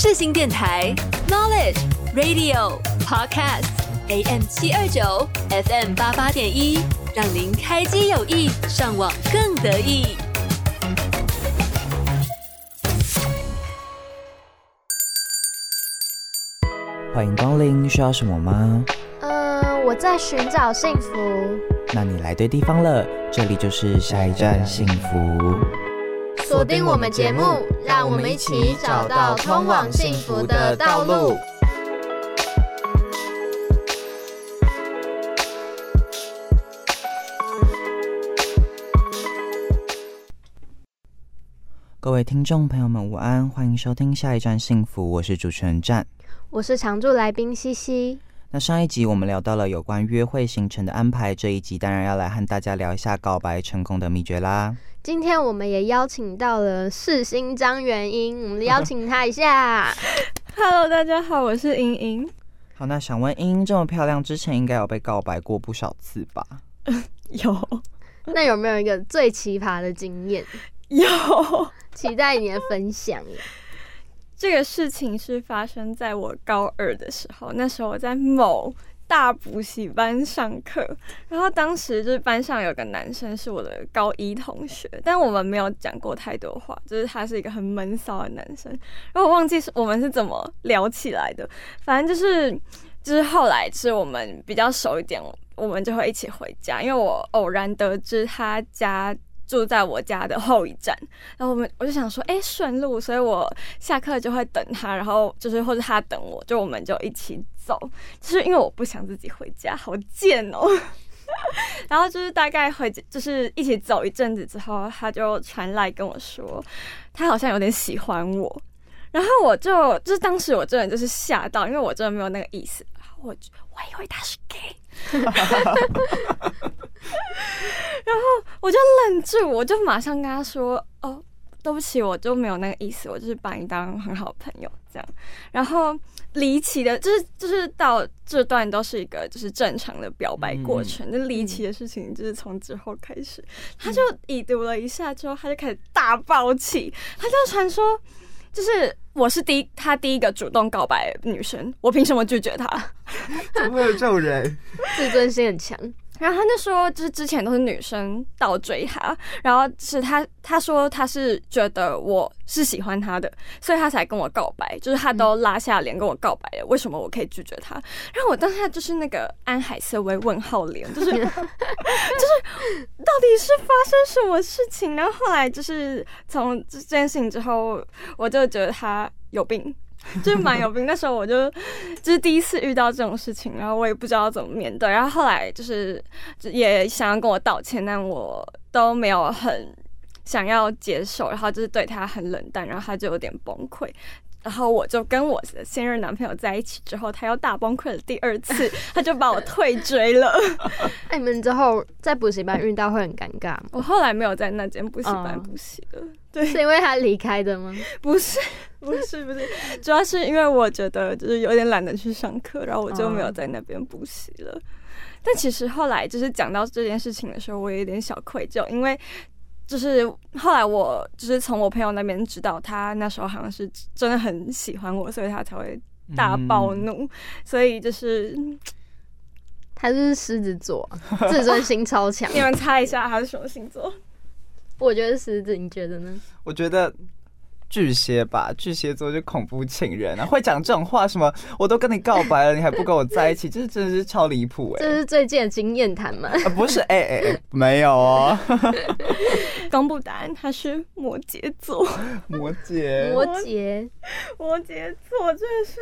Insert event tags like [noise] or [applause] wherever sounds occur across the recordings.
世新电台 Knowledge Radio Podcast AM 七二九 FM 八八点一，让您开机有意，上网更得意。欢迎光临，需要什么吗？嗯，我在寻找幸福。那你来对地方了，这里就是下一站幸福。锁定我们节目，让我们一起找到通往幸福的道路。各位听众朋友们，午安，欢迎收听下一站幸福，我是主持人战。我是常驻来宾西西。那上一集我们聊到了有关约会行程的安排，这一集当然要来和大家聊一下告白成功的秘诀啦。今天我们也邀请到了世新张元英，我们邀请他一下。[laughs] Hello，大家好，我是莹莹。好，那想问英英这么漂亮，之前应该有被告白过不少次吧？[laughs] 有 [laughs] 那有没有一个最奇葩的经验？有，期待你的分享耶。这个事情是发生在我高二的时候，那时候我在某大补习班上课，然后当时就是班上有个男生是我的高一同学，但我们没有讲过太多话，就是他是一个很闷骚的男生，然后我忘记是我们是怎么聊起来的，反正就是就是后来是我们比较熟一点，我们就会一起回家，因为我偶然得知他家。住在我家的后一站，然后我们我就想说，哎、顺路，所以我下课就会等他，然后就是或者他等我，就我们就一起走，就是因为我不想自己回家，好贱哦。[laughs] 然后就是大概回就是一起走一阵子之后，他就传来跟我说，他好像有点喜欢我，然后我就就是当时我真的就是吓到，因为我真的没有那个意思，我就我以为他是 gay。[laughs] 然后我就愣住，我就马上跟他说：“哦，对不起，我就没有那个意思，我就是把你当很好朋友这样。”然后离奇的，就是就是到这段都是一个就是正常的表白过程，那、离奇的事情就是从之后开始，他就已读了一下之后，他就开始大爆气，他就传说。就是我是第一，他第一个主动告白的女生，我凭什么拒绝他？怎么会有这种人？[laughs] 自尊心很强。然后他就说，就是之前都是女生倒追他，然后是他他说他是觉得我是喜欢他的，所以他才跟我告白，就是他都拉下脸跟我告白了，为什么我可以拒绝他？然后我当下就是那个安海瑟薇问号脸，就是 [laughs] 就是到底是发生什么事情？然后后来就是从这件事情之后，我就觉得他有病。[laughs] 就是蛮有病，那时候我就就是第一次遇到这种事情，然后我也不知道怎么面对，然后后来就是也想要跟我道歉，但我都没有很想要接受，然后就是对他很冷淡，然后他就有点崩溃。然后我就跟我的现任男朋友在一起之后，他又大崩溃了第二次，[laughs] 他就把我退追了。那 [laughs] 你们之后在补习班遇到会很尴尬吗？我后来没有在那间补习班补习了，对，是因为他离开的吗？不是，[laughs] 不是，不是，主要是因为我觉得就是有点懒得去上课，然后我就没有在那边补习了。但其实后来就是讲到这件事情的时候，我有点小愧疚，因为。就是后来我就是从我朋友那边知道，他那时候好像是真的很喜欢我，所以他才会大暴怒。嗯、所以就是他就是狮子座，[laughs] 自尊心超强。你们猜一下他是什么星座？我觉得狮子，你觉得呢？我觉得巨蟹吧，巨蟹座就恐怖情人啊，会讲这种话，什么我都跟你告白了，你还不跟我在一起，这真的是超离谱哎！这是最近的经验谈吗？啊、不是，哎哎哎，没有哦。公布答案，他是摩羯座。摩羯，摩羯，摩羯座真的是。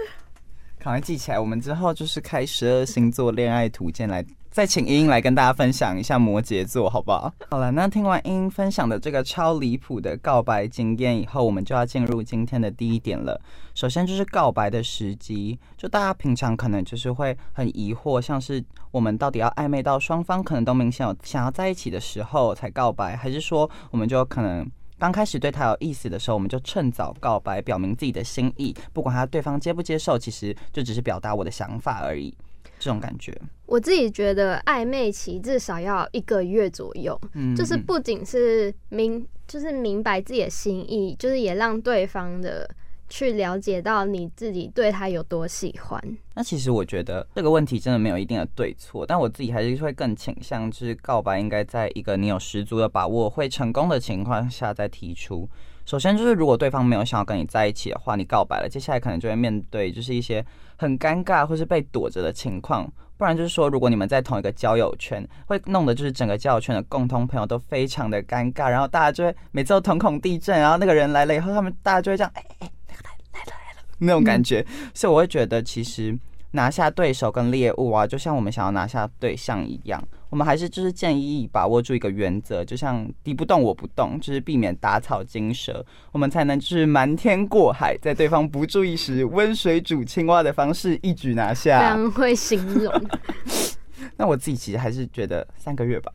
赶快记起来，我们之后就是开十二星座恋爱图鉴来，再请英英来跟大家分享一下摩羯座，好不好？好了，那听完英英分享的这个超离谱的告白经验以后，我们就要进入今天的第一点了。首先就是告白的时机，就大家平常可能就是会很疑惑，像是我们到底要暧昧到双方可能都明显有想要在一起的时候才告白，还是说我们就可能。刚开始对他有意思的时候，我们就趁早告白，表明自己的心意。不管他对方接不接受，其实就只是表达我的想法而已。这种感觉，我自己觉得暧昧期至少要一个月左右，嗯就是不仅是明，就是明白自己的心意，就是也让对方的去了解到你自己对他有多喜欢。那其实我觉得这个问题真的没有一定的对错，但我自己还是会更倾向，就是告白应该在一个你有十足的把握会成功的情况下再提出。首先就是如果对方没有想要跟你在一起的话，你告白了，接下来可能就会面对就是一些很尴尬或是被躲着的情况。不然就是说，如果你们在同一个交友圈，会弄得就是整个交友圈的共同朋友都非常的尴尬，然后大家就会每次都瞳孔地震，然后那个人来了以后，他们大家就会这样，哎哎，那个来来了来了那种感觉，所以我会觉得其实。拿下对手跟猎物啊，就像我们想要拿下对象一样，我们还是就是建议把握住一个原则，就像敌不动我不动，就是避免打草惊蛇，我们才能就是瞒天过海，在对方不注意时温水煮青蛙的方式一举拿下。非常会形容。[laughs] 那我自己其实还是觉得三个月吧。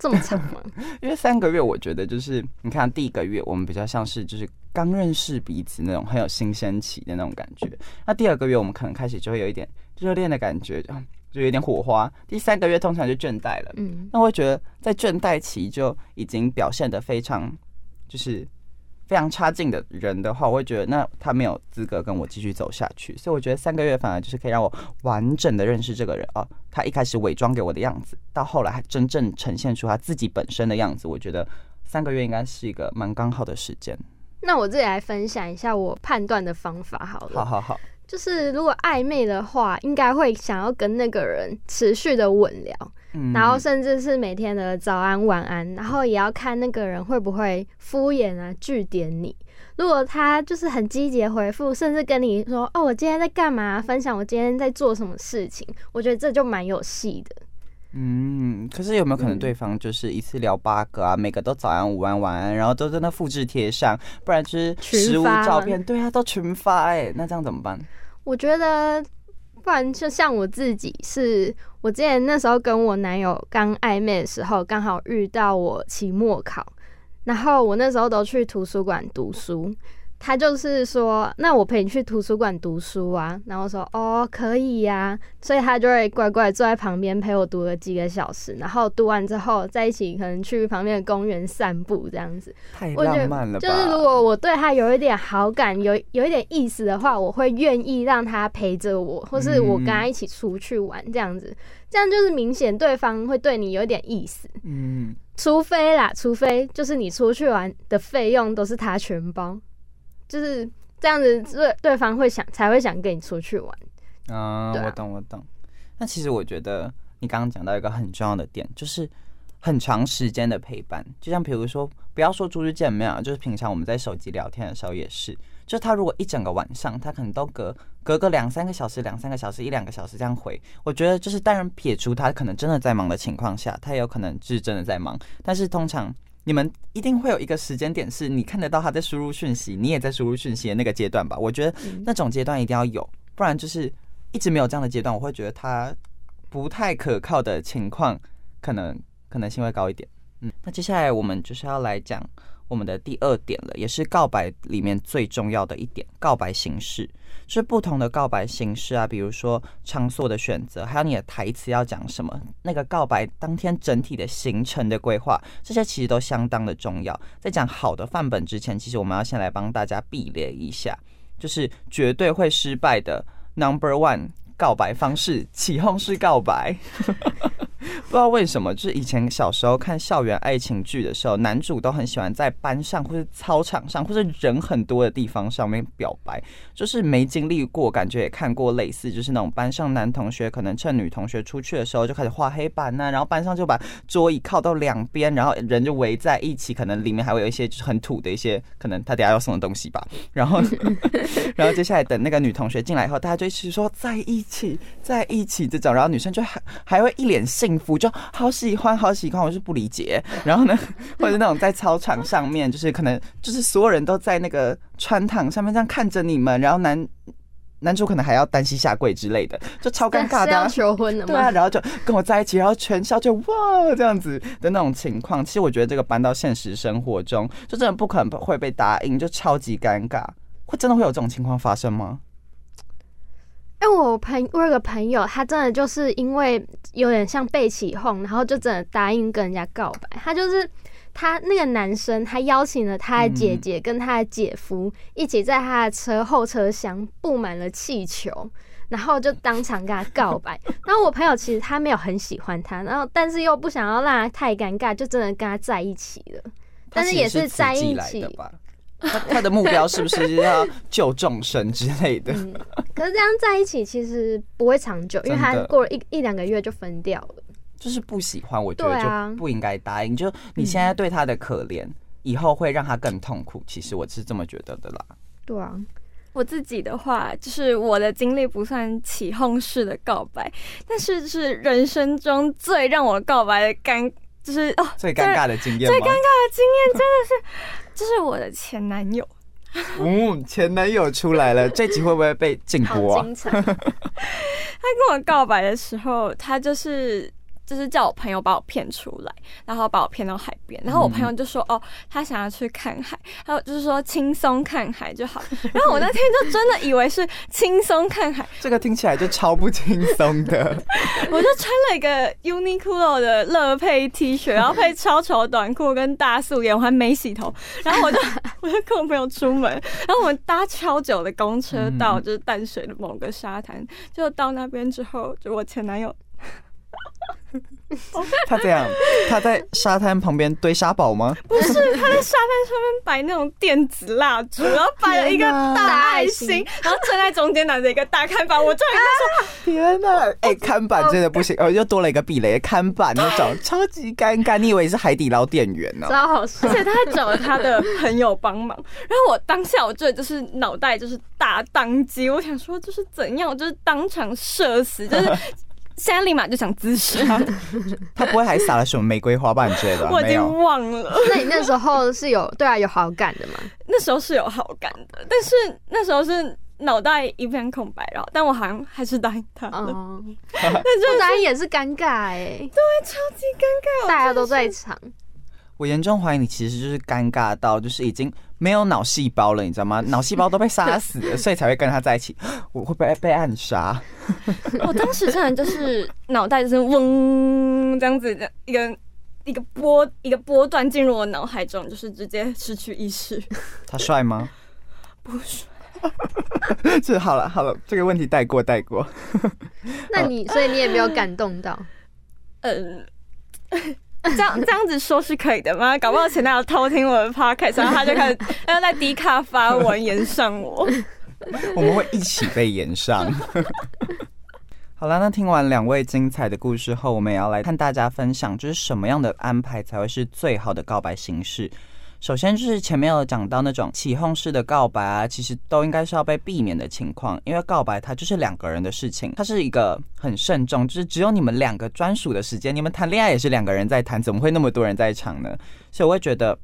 这么长吗？[laughs] 因为三个月，我觉得就是你看第一个月，我们比较像是就是刚认识彼此那种很有新鲜期的那种感觉。那第二个月，我们可能开始就会有一点热恋的感觉，就有点火花。第三个月通常就倦怠了。嗯，那我会觉得在倦怠期就已经表现的非常就是。非常差劲的人的话，我会觉得那他没有资格跟我继续走下去。所以我觉得三个月反而就是可以让我完整的认识这个人哦。他一开始伪装给我的样子，到后来还真正呈现出他自己本身的样子。我觉得三个月应该是一个蛮刚好的时间。那我这里来分享一下我判断的方法好了。好好好。就是如果暧昧的话，应该会想要跟那个人持续的稳聊，然后甚至是每天的早安晚安，然后也要看那个人会不会敷衍啊据点你。如果他就是很积极回复，甚至跟你说哦我今天在干嘛，分享我今天在做什么事情，我觉得这就蛮有戏的。嗯，可是有没有可能对方就是一次聊八个啊？每个都早安、午安、晚安，然后都在那复制贴上，不然就是实物照片，对啊，都群发哎，那这样怎么办？我觉得，不然就像我自己，是我之前那时候跟我男友刚暧昧的时候，刚好遇到我期末考，然后我那时候都去图书馆读书。他就是说，那我陪你去图书馆读书啊，然后说哦可以呀，所以他就会乖乖坐在旁边陪我读了几个小时，然后读完之后在一起可能去旁边的公园散步这样子。太浪漫了吧！就是如果我对他有一点好感，有有一点意思的话，我会愿意让他陪着我，或是我跟他一起出去玩这样子，这样就是明显对方会对你有点意思。嗯，除非啦，除非就是你出去玩的费用都是他全包。就是这样子，对对方会想才会想跟你出去玩。啊，我懂我懂。那其实我觉得你刚刚讲到一个很重要的点，就是很长时间的陪伴。就像比如说，不要说出去见面啊，就是平常我们在手机聊天的时候也是。就他如果一整个晚上，他可能都隔隔个两三个小时、两三个小时、一两个小时这样回，我觉得就是当然撇除他可能真的在忙的情况下，他也有可能是真的在忙。但是通常。你们一定会有一个时间点，是你看得到他在输入讯息，你也在输入讯息的那个阶段吧？我觉得那种阶段一定要有，不然就是一直没有这样的阶段，我会觉得他不太可靠的情况，可能可能性会高一点。嗯，那接下来我们就是要来讲。我们的第二点了，也是告白里面最重要的一点，告白形式是不同的告白形式啊，比如说场所的选择，还有你的台词要讲什么，那个告白当天整体的行程的规划，这些其实都相当的重要。在讲好的范本之前，其实我们要先来帮大家避列一下，就是绝对会失败的 Number One 告白方式——起哄式告白。[laughs] 不知道为什么，就是以前小时候看校园爱情剧的时候，男主都很喜欢在班上或者操场上或者人很多的地方上面表白。就是没经历过，感觉也看过类似，就是那种班上男同学可能趁女同学出去的时候就开始画黑板呐，然后班上就把桌椅靠到两边，然后人就围在一起，可能里面还会有一些就是很土的一些可能他等下要送的东西吧。然后，然后接下来等那个女同学进来以后，大家就一起说在一，起在一起这种，然后女生就还还会一脸幸。福就好喜欢，好喜欢，我是不理解。然后呢，[laughs] 或者那种在操场上面，就是可能就是所有人都在那个穿堂上面这样看着你们，然后男男主可能还要单膝下跪之类的，就超尴尬的。求婚的吗？对啊，然后就跟我在一起，然后全校就哇这样子的那种情况。其实我觉得这个搬到现实生活中，就真的不可能会被答应，就超级尴尬。会真的会有这种情况发生吗？因为我朋我有个朋友，他真的就是因为有点像被起哄，然后就真的答应跟人家告白。他就是他那个男生他邀请了他的姐姐跟他的姐夫一起在他的车后车厢布满了气球。然后就当场跟他告白，然后我朋友其实他没有很喜欢他，然后但是又不想要让他太尴尬，就真的跟他在一起了。但是也是在一起吧？他他的目标是不是要救众生之类的？嗯，可是这样在一起其实不会长久，因为他过了一一两个月就分掉了。就是不喜欢，我觉得就不应该答应。就你现在对他的可怜，以后会让他更痛苦。其实我是这么觉得的啦。对啊。我自己的话，就是我的经历不算起哄式的告白，但是是人生中最让我告白的尴，就是哦最尴尬的经验，最尴尬的经验真的是，就是我的前男友。嗯，前男友出来了，这集会不会被禁播啊？他跟我告白的时候，他就是。就是叫我朋友把我骗出来，然后把我骗到海边，然后我朋友就说：“哦，他想要去看海，还有就是说轻松看海就好。”然后我那天就真的以为是轻松看海，这个听起来就超不轻松的。我就穿了一个 Uniqlo 的乐配 T 恤，然后配超丑短裤跟大素颜，我还没洗头，然后我就 [laughs] 我就跟我朋友出门，然后我们搭超久的公车到就是淡水的某个沙滩，就到那边之后，就我前男友。[laughs] 他这样，他在沙滩旁边堆沙堡吗？不是，他在沙滩上面摆那种电子蜡烛，然后摆了一个大爱心，[laughs] 然后站在中间拿着一个大看板。我终于说，天哪！[laughs] 哎，看板真的不行，哦，又多了一个避雷看板那种，超级尴尬。你以为是海底捞店员呢？超好笑，而且他还找了他的朋友帮忙。然后我当下，我这就是脑袋就是大宕机，我想说就是怎样，就是当场射死，就是。现在立马就想自杀，[laughs] 他不会还撒了什么玫瑰花瓣之类的？[laughs] 我已经忘了。那你那时候是有对啊有好感的吗？[laughs] 那时候是有好感的，但是那时候是脑袋一片空白，然后但我好像还是答应他了。但这答应也是尴尬哎，对，超级尴尬，大家都在场。我严重怀疑你其实就是尴尬到就是已经没有脑细胞了，你知道吗？[laughs] 脑细胞都被杀死了，所以才会跟他在一起。[gasps] 我会被被暗杀。[laughs] 我当时真的就是脑袋就是嗡这样子的一个一个波一个波段进入我脑海中，就是直接失去意识。他帅吗？不帅。这好了好了，这个问题带过带过。那你所以你也没有感动到？[laughs] 嗯。[laughs] 这样这样子说是可以的吗？搞不好前男友偷听我的 podcast，[laughs] 然后他就开始要在迪卡发文言上我。[laughs] 我们会一起被延上。好了，那听完两位精彩的故事后，我们也要来看大家分享，就是什么样的安排才会是最好的告白形式。首先就是前面有讲到那种起哄式的告白啊，其实都应该是要被避免的情况，因为告白它就是两个人的事情，它是一个很慎重，就是只有你们两个专属的时间。你们谈恋爱也是两个人在谈，怎么会那么多人在场呢？所以我会觉得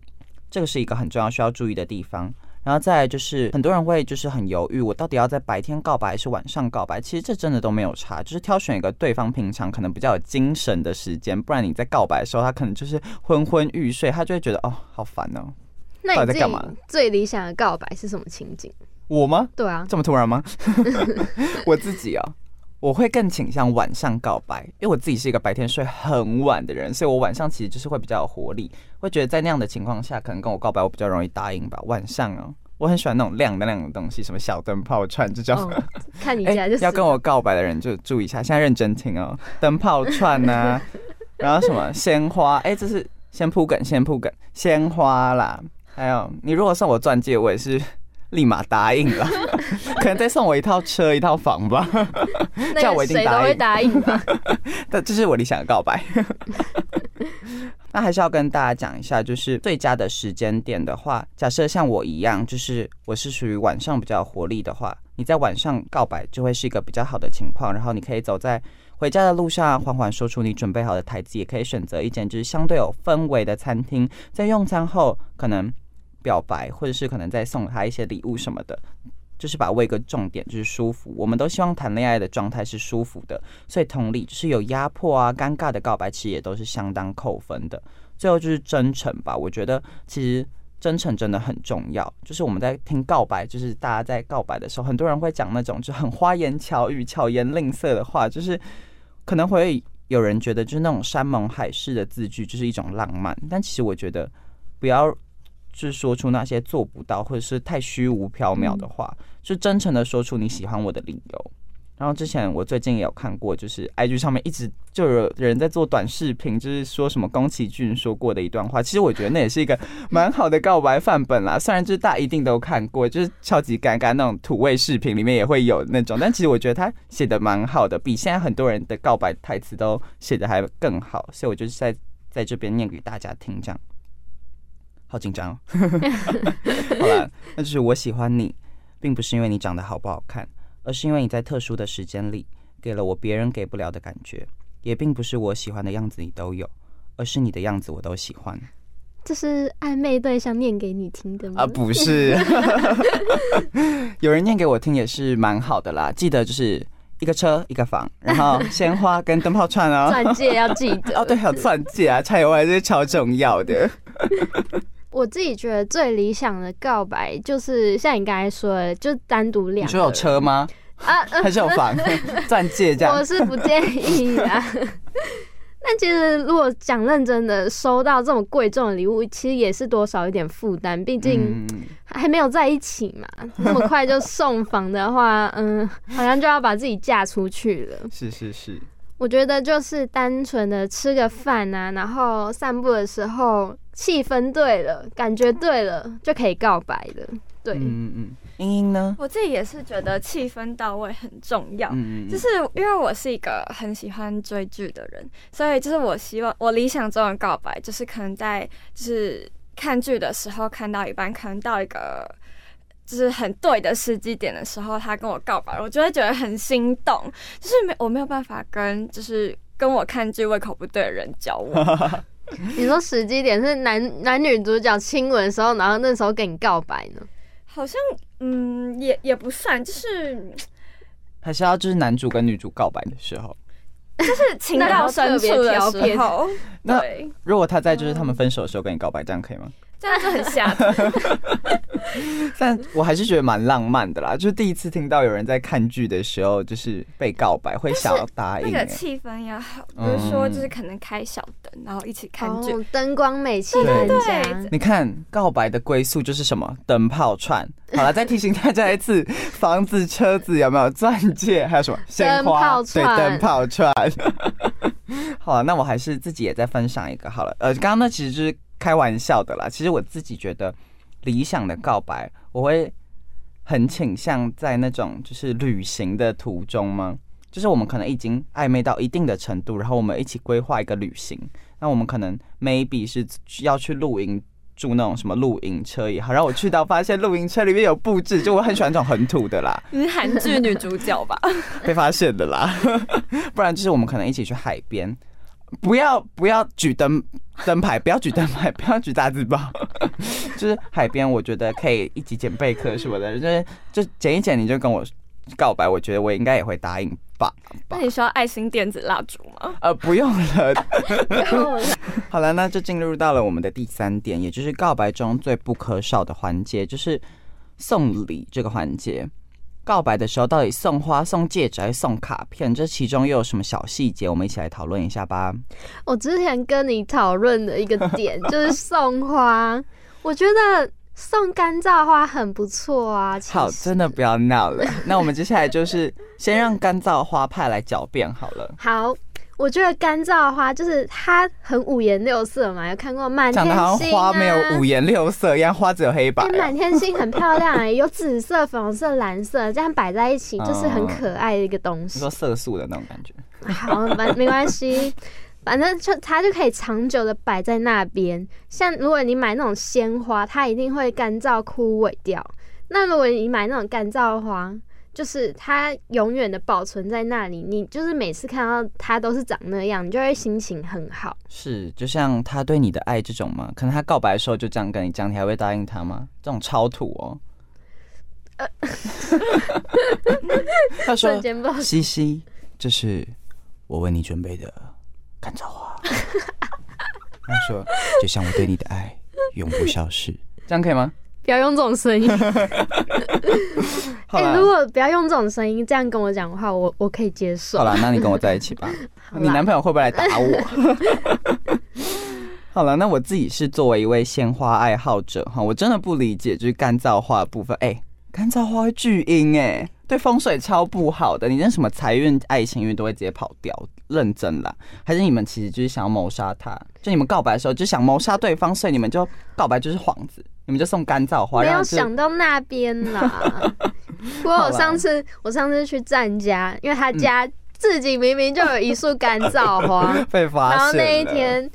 这个是一个很重要需要注意的地方。然后再来就是很多人会就是很犹豫，我到底要在白天告白还是晚上告白？其实这真的都没有差，就是挑选一个对方平常可能比较有精神的时间，不然你在告白的时候，他可能就是昏昏欲睡，他就会觉得哦好烦哦。那你自己最理想的告白是什么情景？我吗？对啊，这么突然吗？[laughs] [laughs] 我自己啊，我会更倾向晚上告白，因为我自己是一个白天睡很晚的人，所以我晚上其实就是会比较有活力，会觉得在那样的情况下，可能跟我告白我比较容易答应吧。晚上啊，我很喜欢那种亮的亮的东西，什么小灯泡串这种。[laughs] 看你家就是要跟我告白的人就注意一下，现在认真听哦，[laughs] 灯泡串呐，然后什么鲜花，哎，这是先铺梗，先铺梗，鲜花啦。还有，你如果送我钻戒，我也是立马答应了。[laughs] 可能再送我一套车、一套房吧，这样我一定答应。答应吧。[laughs] 但这是我理想的告白。[laughs] 那还是要跟大家讲一下，就是最佳的时间点的话，假设像我一样，就是我是属于晚上比较活力的话，你在晚上告白就会是一个比较好的情况。然后你可以走在回家的路上，缓缓说出你准备好的台词，也可以选择一间就是相对有氛围的餐厅，在用餐后可能。表白，或者是可能再送他一些礼物什么的，就是把握一个重点，就是舒服。我们都希望谈恋爱的状态是舒服的，所以同理，就是有压迫啊、尴尬的告白，其实也都是相当扣分的。最后就是真诚吧，我觉得其实真诚真的很重要。就是我们在听告白，就是大家在告白的时候，很多人会讲那种就很花言巧语、巧言令色的话，就是可能会有人觉得就是那种山盟海誓的字句就是一种浪漫，但其实我觉得不要就是说出那些做不到或者是太虚无缥缈的话，是真诚的说出你喜欢我的理由。然后之前我最近也有看过，就是 IG 上面一直就有人在做短视频，就是说什么宫崎骏说过的一段话。其实我觉得那也是一个蛮好的告白范本啦。虽然就是大家一定都看过，就是超级尴尬那种土味视频里面也会有那种，但其实我觉得他写的蛮好的，比现在很多人的告白台词都写的还更好。所以我就是在在这边念给大家听，这样。好紧张、哦。[laughs] 好了，那就是我喜欢你，并不是因为你长得好不好看。而是因为你在特殊的时间里给了我别人给不了的感觉，也并不是我喜欢的样子你都有，而是你的样子我都喜欢这是暧昧对象念给你听的吗？啊！不是，[laughs] 有人念给我听也是蛮好的啦。记得就是一个车一个房，然后鲜花跟灯泡串哦，钻戒要记得 [laughs] 哦，对，还有钻戒啊，柴油还是超重要的。我自己觉得最理想的告白就是像你刚才说的，就单独两。你说有车吗？啊？呃还是有房、[laughs] 钻戒这样？我是不建议啊。[laughs] 但其实如果讲认真的，收到这种贵重的礼物，其实也是多少有点负担，毕竟嗯，还没有在一起嘛。那么快就送房的话，嗯，好像就要把自己嫁出去了。是是是，我觉得就是单纯的吃个饭啊，然后散步的时候气氛对了，感觉对了，就可以告白了。对，嗯嗯嗯。英英呢？我自己也是觉得气氛到位很重要。嗯嗯，就是因为我是一个很喜欢追剧的人，所以就是我希望我理想中的告白，就是可能在就是看剧的时候看到一半，可能到一个就是很对的时机点的时候，他跟我告白，我就会觉得很心动。就是没我没有办法跟就是跟我看剧胃口不对的人交往。[laughs] 你说时机点是男男女主角亲吻的时候，然后那时候跟你告白呢？好像嗯也也不算，就是还是要就是男主跟女主告白的时候，就是情到深处的时候，[laughs] 那对，如果他在就是他们分手的时候跟你告白，这样可以吗？这样就很吓人。但我还是觉得蛮浪漫的啦，就是第一次听到有人在看剧的时候就是被告白，会想要答应、欸。那个气氛要好，比如说就是可能开小灯，然后一起看剧。哦，灯光美，气氛对你看告白的归宿就是什么？灯泡串。好了，再提醒大家一次，房子、车子有没有钻戒？还有什么 [laughs] 鲜花？对，灯泡串灯泡串。[laughs] 好了，那我还是自己也再分享一个好了。呃，刚刚那其实就是开玩笑的啦。其实我自己觉得理想的告白，我会很倾向在那种就是旅行的途中吗？就是我们可能已经暧昧到一定的程度，然后我们一起规划一个旅行。那我们可能 maybe 是要去露营，住那种什么露营车也好。然后我去到发现露营车里面有布置，就我很喜欢这种很土的啦，[laughs] 你是韩剧女主角吧？[laughs] 被发现的啦。[laughs] 不然就是我们可能一起去海边，不要不要举灯灯牌，不要举灯牌，不要举大字报，[laughs] 就是海边，我觉得可以一起捡贝壳什么的，就是就捡一捡你就跟我告白，我觉得我应该也会答应吧。那你需要爱心电子蜡烛吗？呃，不用了。[laughs] 好了，那就进入到了我们的第三点，也就是告白中最不可少的环节，就是送礼这个环节。告白的时候，到底送花、送戒指还是送卡片？这其中又有什么小细节？我们一起来讨论一下吧。我之前跟你讨论的一个点就是送花，我觉得送干燥花很不错啊。好，真的不要闹了。那我们接下来就是先让干燥花派来狡辩好了。好，我觉得干燥花就是它很五颜六色嘛，有看过满天讲的好星、啊、像花没有五颜六色一样，花只有黑白哎，哦、满天星很漂亮哎、有紫色、粉红色、蓝色，这样摆在一起就是很可爱的一个东西你说。色素的那种感觉。好，没没关系，反正就它就可以长久的摆在那边。像如果你买那种鲜花，它一定会干燥枯萎掉。那如果你买那种干燥花，就是它永远的保存在那里，你就是每次看到它都是长那样，你就会心情很好。是，就像他对你的爱这种吗？可能他告白的时候就这样跟你讲，你还会答应他吗？这种超土哦。[laughs] 他说瞬：“间不知道西西，这是我为你准备的干燥花。[laughs] ”他说：“就像我对你的爱，永不消失。”这样可以吗？不要用这种声音。[laughs] 哎、如果不要用这种声音这样跟我讲的话，我我可以接受。好了，那你跟我在一起吧。[laughs] 你男朋友会不会来打我？[laughs] 好了，那我自己是作为一位鲜花爱好者哈，我真的不理解就是干燥花的部分。哎、干燥花会聚阴哎，对风水超不好的。你那什么财运、爱情运都会直接跑掉，认真啦？还是你们其实就是想要谋杀他？就你们告白的时候就想谋杀对方，所以你们就告白就是幌子，你们就送干燥花，没有想到那边啦。[laughs] 不过我上次我上次去站家，因为他家自己明明就有一束干燥花，[laughs] 被发现。然后那一天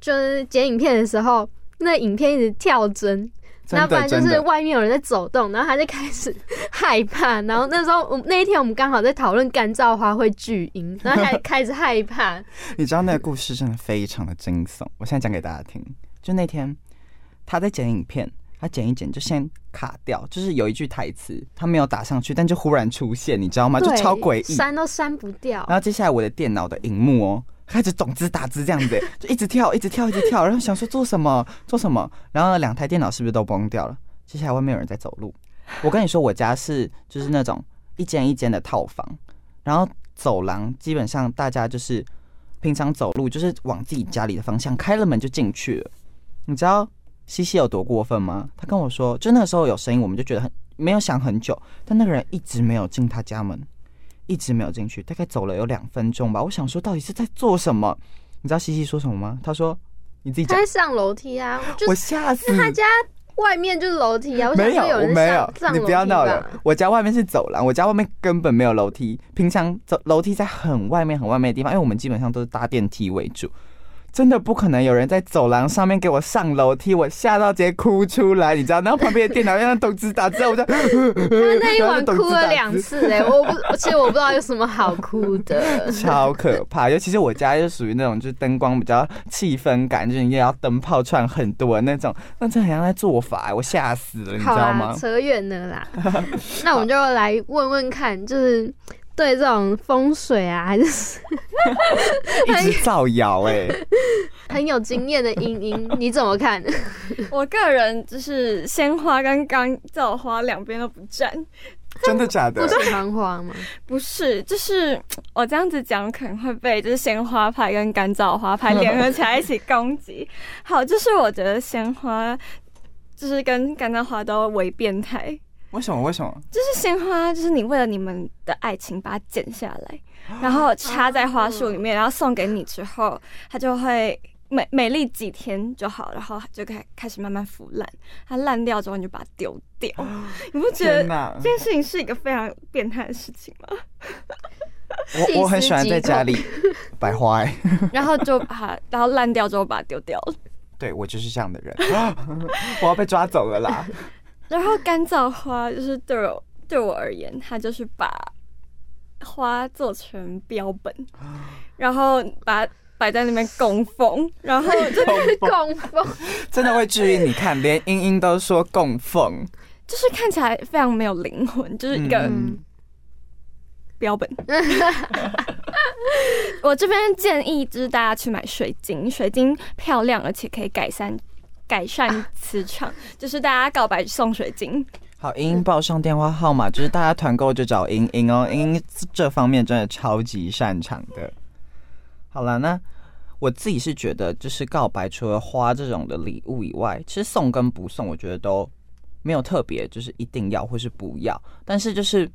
就是剪影片的时候，那影片一直跳帧。真那不然就是外面有人在走动，然后他就开始害怕。然后那时候我那一天我们刚好在讨论干燥花会聚阴，[laughs] 然后他开始害怕。你知道那个故事真的非常的惊悚，我现在讲给大家听。就那天他在剪影片，他剪一剪就先卡掉，就是有一句台词他没有打上去，但就忽然出现，你知道吗？就超诡异。删都删不掉。然后接下来我的电脑的荧幕哦，开始总之打字这样子，[laughs] 就一直跳，一直跳，一直跳，然后想说做什么做什么，然后呢两台电脑是不是都崩掉了？接下来外面有人在走路。我跟你说，我家是就是那种一间一间的套房，然后走廊基本上大家就是平常走路就是往自己家里的方向，开了门就进去了。你知道西西有多过分吗？他跟我说，就那个时候有声音，我们就觉得很没有想很久，但那个人一直没有进他家门。一直没有进去，大概走了有两分钟吧。我想说，到底是在做什么？你知道西西说什么吗？他说：“你自己在。上楼梯啊，我吓死！他家外面就是楼梯啊。没有，我没有你不要闹了。我家外面是走廊，我家外面根本没有楼梯。平常走楼梯在很外面、很外面的地方，因为我们基本上都是搭电梯为主。真的不可能有人在走廊上面给我上楼梯，我吓到直接哭出来，你知道？然后旁边的电脑让懂字打字，我就他那一晚哭了两次。次 [laughs] 哎、我不，其实我不知道有什么好哭的。超可怕，尤其是我家就属于那种就是灯光比较气氛感，就是你也要灯泡串很多的那种，那真的很像在做法，我吓死了，你知道吗，？扯远了啦。那我们就来问问看，就是对这种风水啊，还是 [laughs] 一直造谣哎、[laughs] 很有经验的英英，你怎么看？[laughs] 我个人就是鲜花跟干燥花两边都不占，真的假的？不喜欢花吗？不是，就是我这样子讲可能会被就是鲜花派跟干燥花派联合起来一起攻击。好，就是我觉得鲜花就是跟干燥花都为变态，为什么？为什么？就是鲜花，就是你为了你们的爱情把它剪下来，[gasps] 然后插在花束里面，然后送给你之后，它就会美美丽几天就好，然后就开开始慢慢腐烂。它烂掉之后，你就把它丢掉。[gasps] 你不觉得！这件事情是一个非常变态的事情吗？我我很喜欢在家里摆花哎、[laughs] 然后就把它，然后烂掉之后把它丢掉了。对我就是这样的人，[gasps] 我要被抓走了啦！然后干燥花就是对我对我而言，它就是把花做成标本，[laughs] 然后把它摆在那边供奉，然后就 [laughs] 供奉，[laughs] 真的会治愈。你看，连英英都说供奉，就是看起来非常没有灵魂，就是一个嗯标本。我这边建议就是大家去买水晶，水晶漂亮，而且可以改善改善磁场，[laughs] 就是大家告白送水晶。好，英英报上电话号码，就是大家团购就找英英哦，英英这方面真的超级擅长的。好了，那我自己是觉得，就是告白除了花这种的礼物以外，其实送跟不送，我觉得都没有特别，就是一定要或是不要。但是就是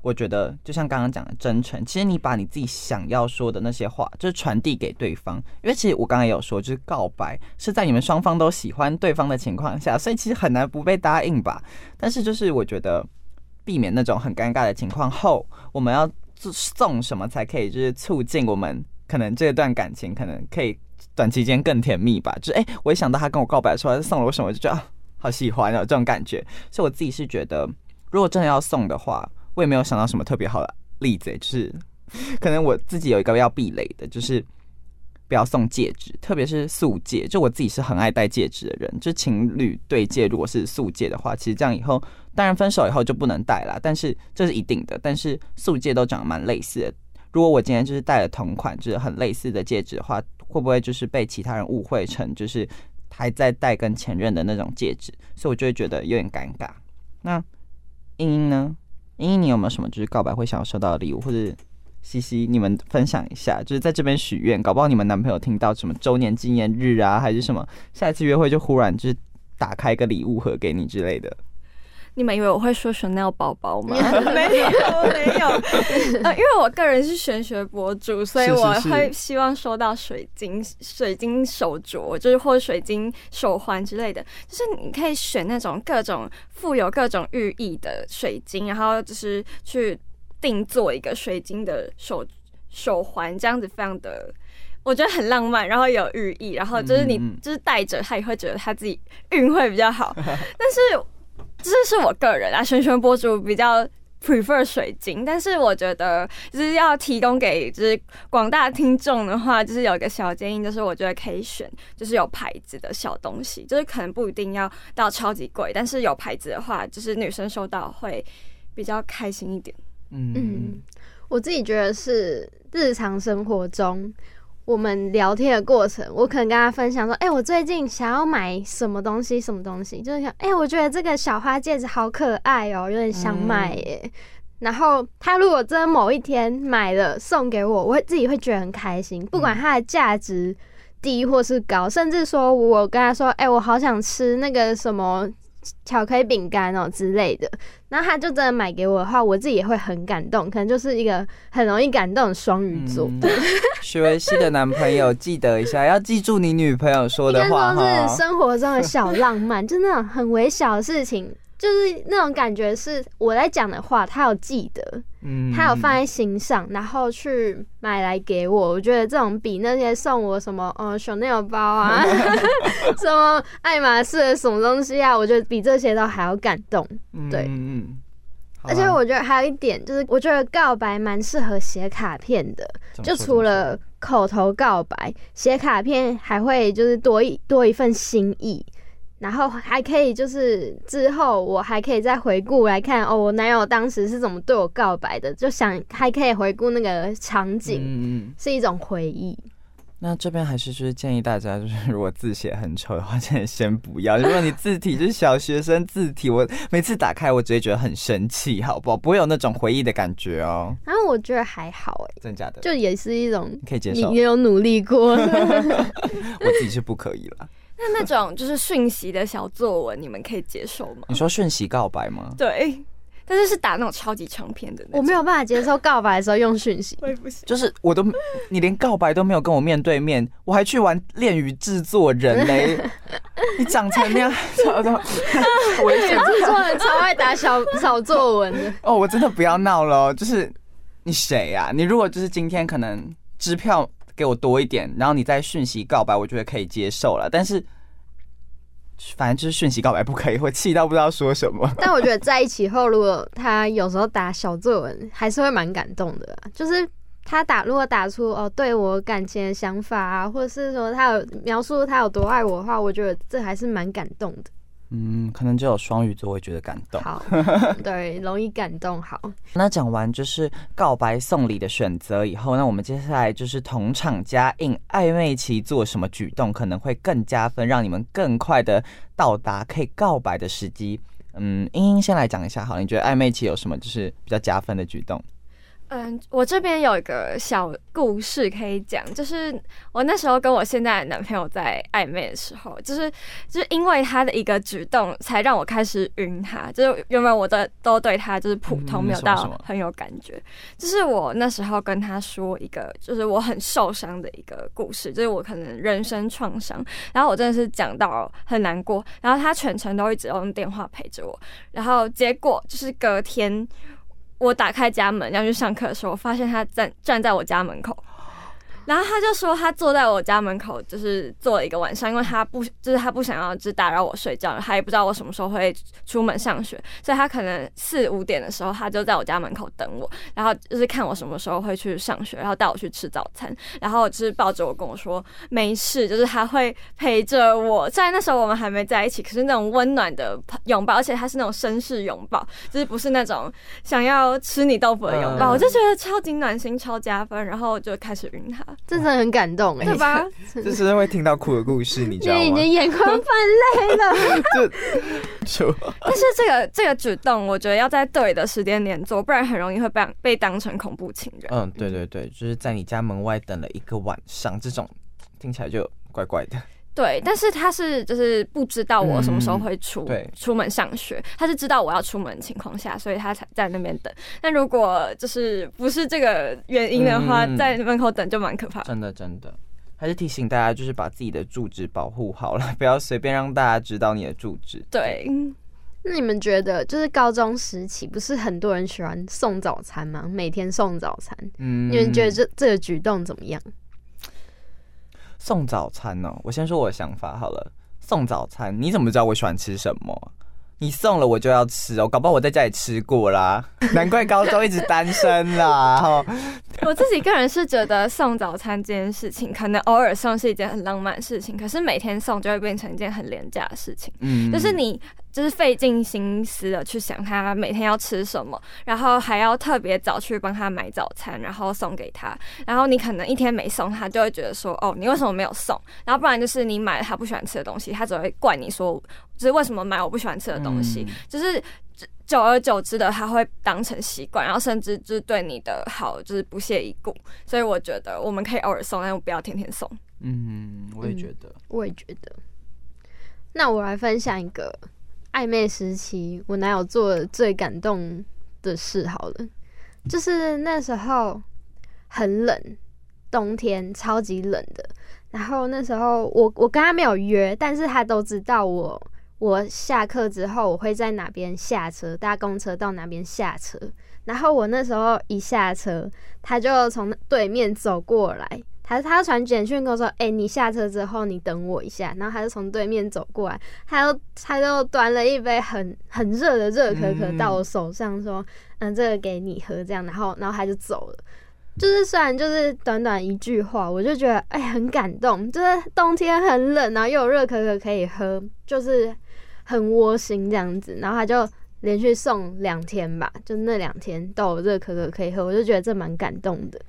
我觉得，就像刚刚讲的真诚，其实你把你自己想要说的那些话，就是传递给对方。因为其实我刚才也有说，就是告白是在你们双方都喜欢对方的情况下，所以其实很难不被答应吧。但是就是我觉得，避免那种很尴尬的情况后，我们要送什么才可以，就是促进我们可能这段感情可能可以短期间更甜蜜吧。就是哎、我一想到他跟我告白的时候，他送了我什么，就觉得、啊、好喜欢哦，这种感觉。所以我自己是觉得，如果真的要送的话，我也没有想到什么特别好的例子，就是 [laughs] 可能我自己有一个要避雷的，就是。不要送戒指，特别是素戒。就我自己是很爱戴戒指的人，就情侣对戒如果是素戒的话，其实这样以后当然分手以后就不能戴啦，但是这是一定的。但是素戒都长得蛮类似的，如果我今天就是戴了同款，就是很类似的戒指的话，会不会就是被其他人误会成就是还在戴跟前任的那种戒指，所以我就会觉得有点尴尬。那英英呢？英英，你有没有什么就是告白会想要收到的礼物，或者西西你们分享一下？就是在这边许愿，搞不好你们男朋友听到什么周年纪念日啊，还是什么下一次约会就忽然就是打开一个礼物盒给你之类的。你们以为我会说 Chanel 包包吗？[laughs] 没有，没有。[laughs] 呃，因为我个人是玄学博主，所以我会希望收到水晶、水晶手镯，就是或水晶手环之类的。就是你可以选那种各种富有各种寓意的水晶，然后就是去定做一个水晶的手手环，这样子非常的，我觉得很浪漫，然后有寓意，然后就是你就是戴着，他也会觉得他自己运会比较好。[laughs] 但是。这是我个人啊，轩轩博主比较 prefer 水晶，但是我觉得就是要提供给就是广大听众的话，就是有一个小建议，就是我觉得可以选就是有牌子的小东西，就是可能不一定要到超级贵，但是有牌子的话，就是女生收到会比较开心一点。嗯，我自己觉得是日常生活中。我们聊天的过程，我可能跟他分享说：“哎，我最近想要买什么东西，什么东西，就是想，哎，我觉得这个小花戒指好可爱哦，有点想买耶。”然后他如果真的某一天买了送给我，我会自己会觉得很开心，不管它的价值低或是高，甚至说我跟他说：“哎，我好想吃那个什么。”巧克力饼干哦之类的，那他就真的买给我的话，我自己也会很感动，可能就是一个很容易感动的双鱼座。许维熙的男朋友，记得一下，要记住你女朋友说的话是生活中的小浪漫，就那种很微小的事情。就是那种感觉，是我在讲的话，他有记得，嗯，他有放在心上，然后去买来给我。我觉得这种比那些送我什么，呃，Chanel 包啊，[laughs] 什么爱马仕的什么东西啊，我觉得比这些都还要感动。对，嗯，而且我觉得还有一点，就是我觉得告白蛮适合写卡片的，就除了口头告白，写卡片还会就是多一多一份心意。然后还可以，就是之后我还可以再回顾来看哦，我男友当时是怎么对我告白的，就想还可以回顾那个场景，嗯是一种回忆。那这边还是就是建议大家，就是如果字写很丑的话，真 [laughs] 的先不要。如果你字体就是小学生字体，我每次打开我直接觉得很生气，好不好？不会有那种回忆的感觉哦。然后我觉得还好哎，真的假的？就也是一种可以接受，你也有努力过。[laughs] 我自己是不可以了。那那种就是讯息的小作文，你们可以接受吗？你说讯息告白吗？对，但是是打那种超级长篇的。我没有办法接受告白的时候用讯息，我也不行。就是我都，你连告白都没有跟我面对面，我还去玩恋与制作人嘞！[laughs] 你长成那样，超超危险！制作人超爱打小小作文的。[laughs] 哦，我真的不要闹了。就是你谁呀？你如果就是今天可能支票。给我多一点，然后你再讯息告白，我觉得可以接受了。但是，反正就是讯息告白不可以，会气到不知道说什么。[laughs] 但我觉得在一起后，如果他有时候打小作文，还是会蛮感动的。就是他打，如果打出哦对我感情的想法啊，或者是说他有描述他有多爱我的话，我觉得这还是蛮感动的。嗯，可能只有双鱼座会觉得感动。好，[laughs] 对，容易感动。好，那讲完就是告白送礼的选择以后，那我们接下来就是同场加映暧昧期做什么举动可能会更加分，让你们更快的到达可以告白的时机。嗯，英英先来讲一下，好，你觉得暧昧期有什么就是比较加分的举动？嗯，我这边有一个小故事可以讲，就是我那时候跟我现在的男朋友在暧昧的时候，就是就是因为他的一个举动，才让我开始晕他。就是原本我的都对他就是普通，没有到很有感觉。就是我那时候跟他说一个，就是我很受伤的一个故事，就是我可能人生创伤，然后我真的是讲到很难过，然后他全程都一直用电话陪着我，然后结果就是隔天。我打开家门要去上课的时候，发现他站站在我家门口。然后他就说，他坐在我家门口，就是坐了一个晚上，因为他不，就是他不想要，就打扰我睡觉，他也不知道我什么时候会出门上学，所以他可能四五点的时候，他就在我家门口等我，然后就是看我什么时候会去上学，然后带我去吃早餐，然后就是抱着我跟我说没事，就是他会陪着我。虽然那时候我们还没在一起，可是那种温暖的拥抱，而且他是那种绅士拥抱，就是不是那种想要吃你豆腐的拥抱，我就觉得超级暖心、超加分，然后就开始晕他。真的很感动哎，对吧？[laughs] 这是会听到哭的故事，你知道吗？你已经眼眶泛泪了。[laughs] 就但是这个这个举动，我觉得要在对的时间点做，不然很容易会被被当成恐怖情人。嗯，对对对，就是在你家门外等了一个晚上，这种听起来就怪怪的。对，但是他是就是不知道我什么时候会出、出门上学，他是知道我要出门的情况下，所以他才在那边等。但如果就是不是这个原因的话，嗯在门口等就蛮可怕的。真的真的，还是提醒大家，就是把自己的住址保护好了，[laughs] 不要随便让大家知道你的住址。对，那你们觉得，就是高中时期，不是很多人喜欢送早餐吗？每天送早餐，嗯你们觉得这这个举动怎么样？送早餐哦？我先说我的想法好了。送早餐，你怎么知道我喜欢吃什么？你送了我就要吃哦，搞不好我在家里吃过啦，[laughs] 难怪高中一直单身啦。哈，我自己个人是觉得送早餐这件事情，可能偶尔送是一件很浪漫的事情，可是每天送就会变成一件很廉价的事情。嗯就是你就是费尽心思的去想他每天要吃什么，然后还要特别早去帮他买早餐，然后送给他。然后你可能一天没送，他就会觉得说，哦，你为什么没有送？然后不然就是你买了他不喜欢吃的东西，他只会怪你说，就是为什么买我不喜欢吃的东西？嗯就是久而久之的，他会当成习惯，然后甚至就是对你的好就是不屑一顾。所以我觉得我们可以偶尔送，但不要天天送。嗯，我也觉得，我也觉得。那我来分享一个暧昧时期我男友做最感动的事好了，就是那时候很冷，冬天超级冷的。然后那时候我我跟他没有约，但是他都知道我我下课之后我会在哪边下车，搭公车到哪边下车。然后我那时候一下车，他就从对面走过来，他他传简讯跟我说：“哎、你下车之后你等我一下。”然后他就从对面走过来，他就他就端了一杯很很热的热可可到我手上，说：“嗯，这个给你喝。”这样，然后然后他就走了。就是虽然就是短短一句话，我就觉得哎、很感动。就是冬天很冷，然后又有热可可可以喝，就是很窝心这样子。然后他就连续送两天吧，就那两天都有热可可可以喝，我就觉得这蛮感动的。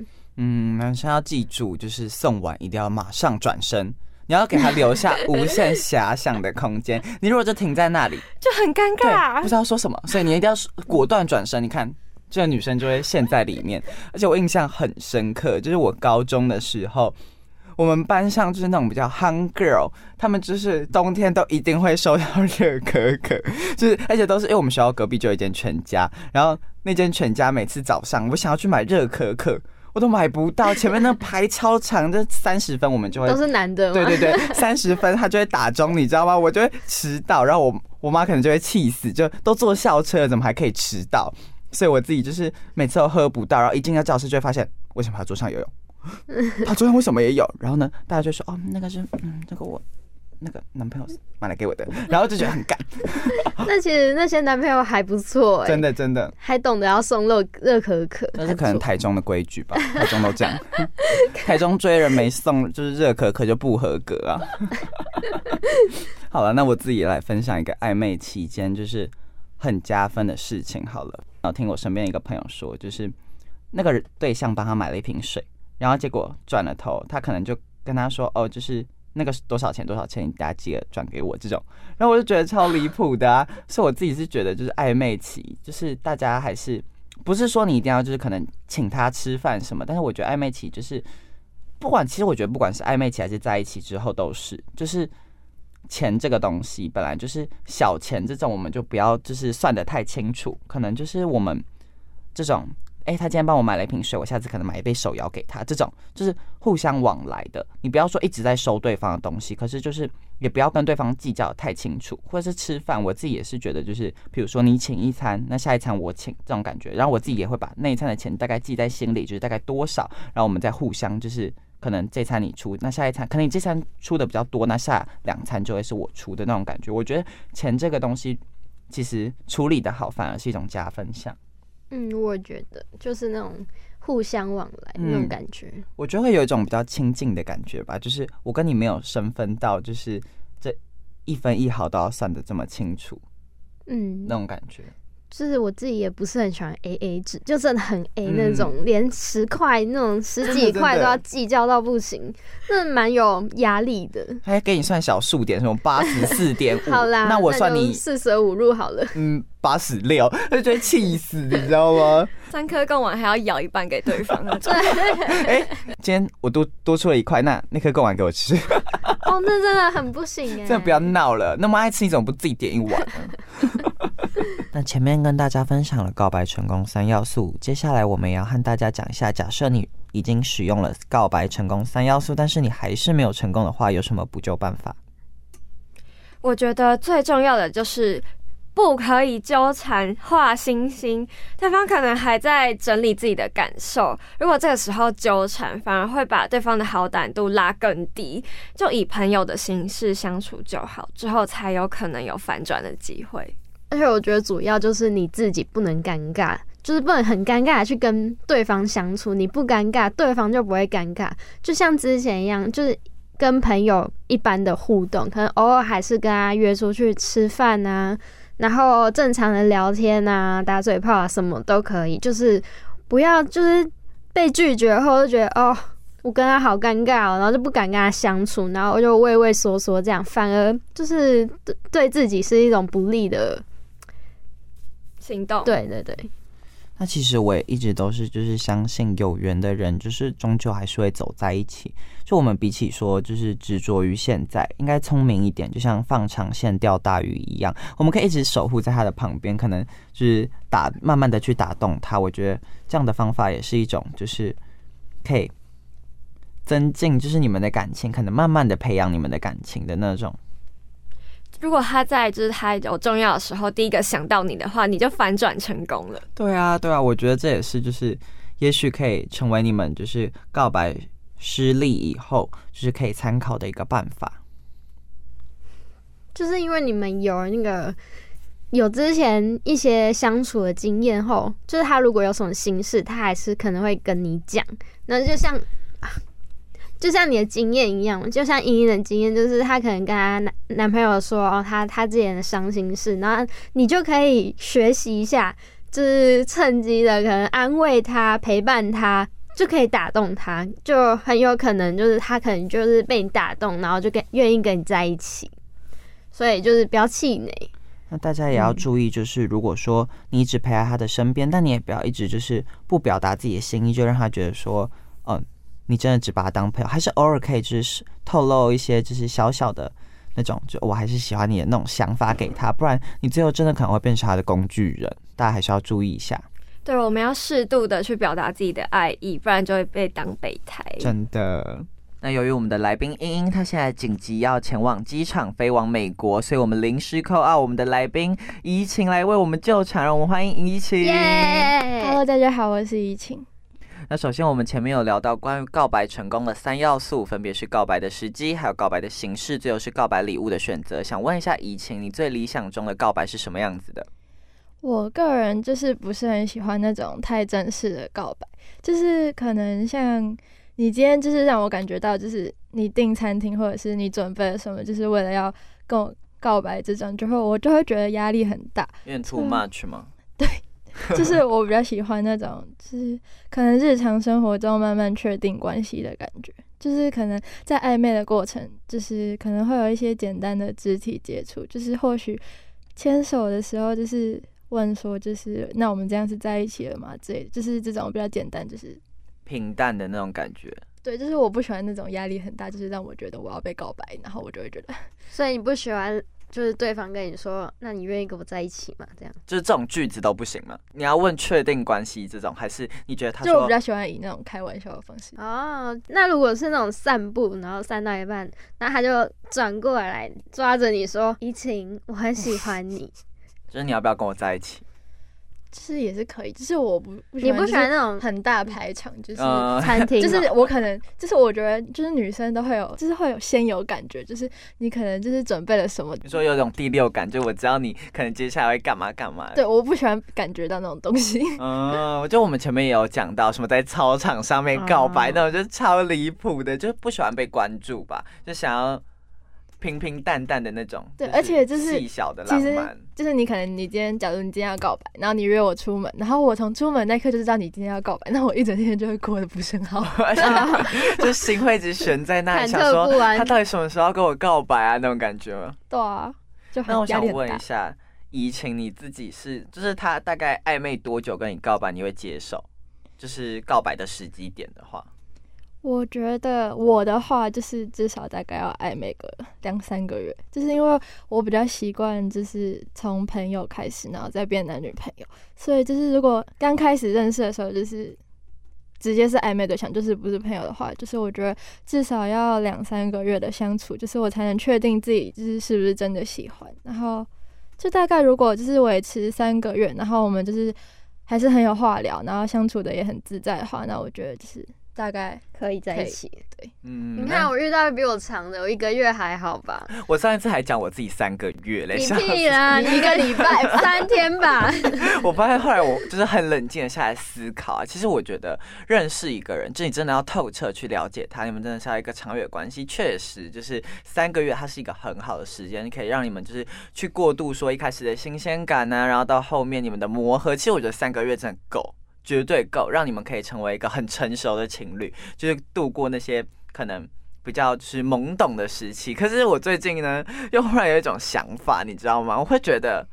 嗯，男生要记住，就是送完一定要马上转身。你要给他留下无限遐想的空间。你如果就停在那里，就很尴对，尬不。知道说什么，所以你一定要果断转身。你看，这个女生就会陷在里面。而且我印象很深刻，就是我高中的时候，我们班上就是那种比较 hung girl，他们就是冬天都一定会收到热可可，就是而且都是因为我们学校隔壁就有一间全家，然后那间全家每次早上我想要去买热可可。我都买不到，前面那排超长，这三十分我们就会都是男的？对对对，三十分他就会打钟，你知道吗？我就会迟到，然后我我妈可能就会气死，就都坐校车了，怎么还可以迟到？所以我自己就是每次都喝不到，然后一进到教室就会发现，为什么他桌上也有？他桌上为什么也有？然后呢，大家就说哦，那个是嗯，那个我那个男朋友买来给我的，然后就觉得很干，[laughs] 那其实那些男朋友还不错哎、真的真的，还懂得要送热热可可，那是可能台中的规矩吧，[laughs] 台中都这样，台中追人没送就是热可可就不合格啊。[laughs] 好了，那我自己来分享一个暧昧期间就是很加分的事情好了。然后听我身边一个朋友说，就是那个对象帮他买了一瓶水，然后结果转了头，他可能就跟他说：“哦，就是那个是多少钱多少钱，你大家记得转给我。”这种，然后我就觉得超离谱的啊。[laughs] 所以我自己是觉得，就是暧昧期，就是大家还是不是说你一定要就是可能请他吃饭什么，但是我觉得暧昧期就是不管，其实我觉得不管是暧昧期还是在一起之后都是，就是钱这个东西本来就是小钱这种，我们就不要就是算得太清楚，可能就是我们这种。哎、他今天帮我买了一瓶水，我下次可能买一杯手摇给他，这种就是互相往来的。你不要说一直在收对方的东西，可是就是也不要跟对方计较太清楚，或者是吃饭，我自己也是觉得就是，比如说你请一餐，那下一餐我请这种感觉，然后我自己也会把那一餐的钱大概记在心里，就是大概多少，然后我们再互相就是可能这餐你出，那下一餐可能你这餐出的比较多，那下两餐就会是我出的那种感觉。我觉得钱这个东西其实处理的好，反而是一种加分项。嗯，我觉得就是那种互相往来那种嗯感觉。我觉得会有一种比较亲近的感觉吧，就是我跟你没有身份到，就是这一分一毫都要算的这么清楚嗯，那种感觉。就是我自己也不是很喜欢 A A 制，就真的很 A 嗯那种，连十块那种 [laughs] 十几块都要计较到不行，那蛮有压力的。还给你算小数点，什么八十四点五，[laughs] 好啦，那我算你四舍五入好了。嗯八十六，就觉得气死，你知道吗？[laughs] 三颗贡丸还要咬一半给对方那种。哎、今天我多多出了一块，那那颗贡丸给我吃，哦，那真的很不行哎、真的不要闹了。那么爱吃，你怎么不自己点一碗呢？那前面跟大家分享了告白成功三要素，接下来我们也要和大家讲一下，假设你已经使用了告白成功三要素，但是你还是没有成功的话，有什么补救办法？我觉得最重要的就是不可以纠缠、画星星。对方可能还在整理自己的感受，如果这个时候纠缠，反而会把对方的好感度拉更低。就以朋友的形式相处就好，之后才有可能有反转的机会。而且我觉得主要就是你自己不能尴尬，就是不能很尴尬的去跟对方相处。你不尴尬，对方就不会尴尬。就像之前一样，就是跟朋友一般的互动，可能偶尔还是跟他约出去吃饭啊，然后正常的聊天啊、打嘴炮啊，什么都可以。就是不要就是被拒绝后就觉得哦。我跟他好尴尬哦，然后就不敢跟他相处，然后就畏畏缩缩，这样反而就是对自己是一种不利的行动，对对对，那其实我也一直都是就是相信有缘的人，就是终究还是会走在一起。就我们比起说就是执着于现在，应该聪明一点，就像放长线钓大鱼一样，我们可以一直守护在他的旁边，可能就是打慢慢的去打动他。我觉得这样的方法也是一种，就是可以增进就是你们的感情，可能慢慢的培养你们的感情的那种。如果他在就是他有重要的时候，第一个想到你的话，你就反转成功了。对啊，对啊，我觉得这也是就是，也许可以成为你们就是告白失利以后，就是可以参考的一个办法。就是因为你们有那个有之前一些相处的经验后，就是他如果有什么心事，他还是可能会跟你讲。那就像就像你的经验一样，就像茵茵的经验，就是她可能跟她男男朋友说哦，她她之前的伤心事，然后你就可以学习一下，就是趁机的可能安慰她、陪伴她。就可以打动她，就很有可能就是她可能就是被你打动，然后就跟愿意跟你在一起。所以就是不要气馁。那大家也要注意，就是如果说你一直陪在他的身边，但你也不要一直就是不表达自己的心意，就让他觉得说，嗯、你真的只把他当朋友，还是偶尔可以就是透露一些就是小小的那种，就我还是喜欢你的那种想法给他，不然你最后真的可能会变成他的工具人，大家还是要注意一下，对，我们要适度的去表达自己的爱意，不然就会被当备胎。真的。那由于我们的来宾英英，她现在紧急要前往机场飞往美国，所以我们临时扣 out 我们的来宾怡晴来为我们救场，让我们欢迎怡晴。耶 Hello，大家好，我是怡晴。那首先，我们前面有聊到关于告白成功的三要素，分别是告白的时机，还有告白的形式，最后是告白礼物的选择。想问一下怡情，你最理想中的告白是什么样子的？我个人就是不是很喜欢那种太正式的告白，就是可能像你今天就是让我感觉到，就是你订餐厅或者是你准备了什么，就是为了要跟我告白这种，就会我就会觉得压力很大。有点 too 嗯 much 吗？就是我比较喜欢那种，就是可能日常生活中慢慢确定关系的感觉，就是可能在暧昧的过程，就是可能会有一些简单的肢体接触，就是或许牵手的时候，就是问说，就是那我们这样是在一起了吗？之类的，就是这种比较简单，就是平淡的那种感觉。对，就是我不喜欢那种压力很大，就是让我觉得我要被告白，然后我就会觉得所以你不喜欢就是对方跟你说，那你愿意跟我在一起吗？这样就是这种句子都不行吗？你要问确定关系这种，还是你觉得他说就我比较喜欢以那种开玩笑的方式。哦，那如果是那种散步，然后散到一半，然后他就转过来抓着你说：“怡晴，我很喜欢你。就是你要不要跟我在一起？就是也是可以，只是我不”不你不喜欢那种很大排场，就是。呃，餐厅哦？就是我可能，就是我觉得，就是女生都会有，就是会有先有感觉，就是你可能就是准备了什么，你说有种第六感，就我知道你可能接下来会干嘛干嘛。对，，我不喜欢感觉到那种东西。[laughs] 嗯，我觉得我们前面也有讲到什么在操场上面告白哦那种，就是超离谱的，就是不喜欢被关注吧，就想要平平淡淡的那种，对而且就是细小的浪漫。就是你可能你今天，假如你今天要告白，然后你约我出门，然后我从出门那一刻就知道你今天要告白，那我一整天就会过得不是很好。[laughs] 就心会一直悬在那里，忐想说他到底什么时候要跟我告白啊？那种感觉吗？对啊，那我想。问一下，怡情你自己是，就是他大概暧昧多久跟你告白，你会接受？就是告白的时机点的话，我觉得我的话就是至少大概要暧昧个两三个月，就是因为我比较习惯就是从朋友开始，然后再变男女朋友，所以就是如果刚开始认识的时候就是直接是暧昧对象，就是不是朋友的话，就是我觉得至少要两三个月的相处，就是我才能确定自己就是是不是真的喜欢，然后就大概如果就是维持三个月，然后我们就是还是很有话聊，然后相处的也很自在的话，那我觉得就是大概可以在一起。对。嗯，你看我遇到比我长的，我一个月还好吧？我上一次还讲我自己三个月嘞，你屁啦！[laughs] 你一个礼拜三天吧。[laughs] 我发现后来我就是很冷静的下来思考啊，其实我觉得认识一个人，就你真的要透彻去了解他，你们真的是要一个长远关系。确实，就是三个月，它是一个很好的时间，可以让你们就是去过渡说一开始的新鲜感呢、然后到后面你们的磨合。其实我觉得三个月真的够，绝对够，让你们可以成为一个很成熟的情侣，就是度过那些可能。比较是懵懂的时期，可是我最近呢，又忽然有一种想法，你知道吗？我会觉得，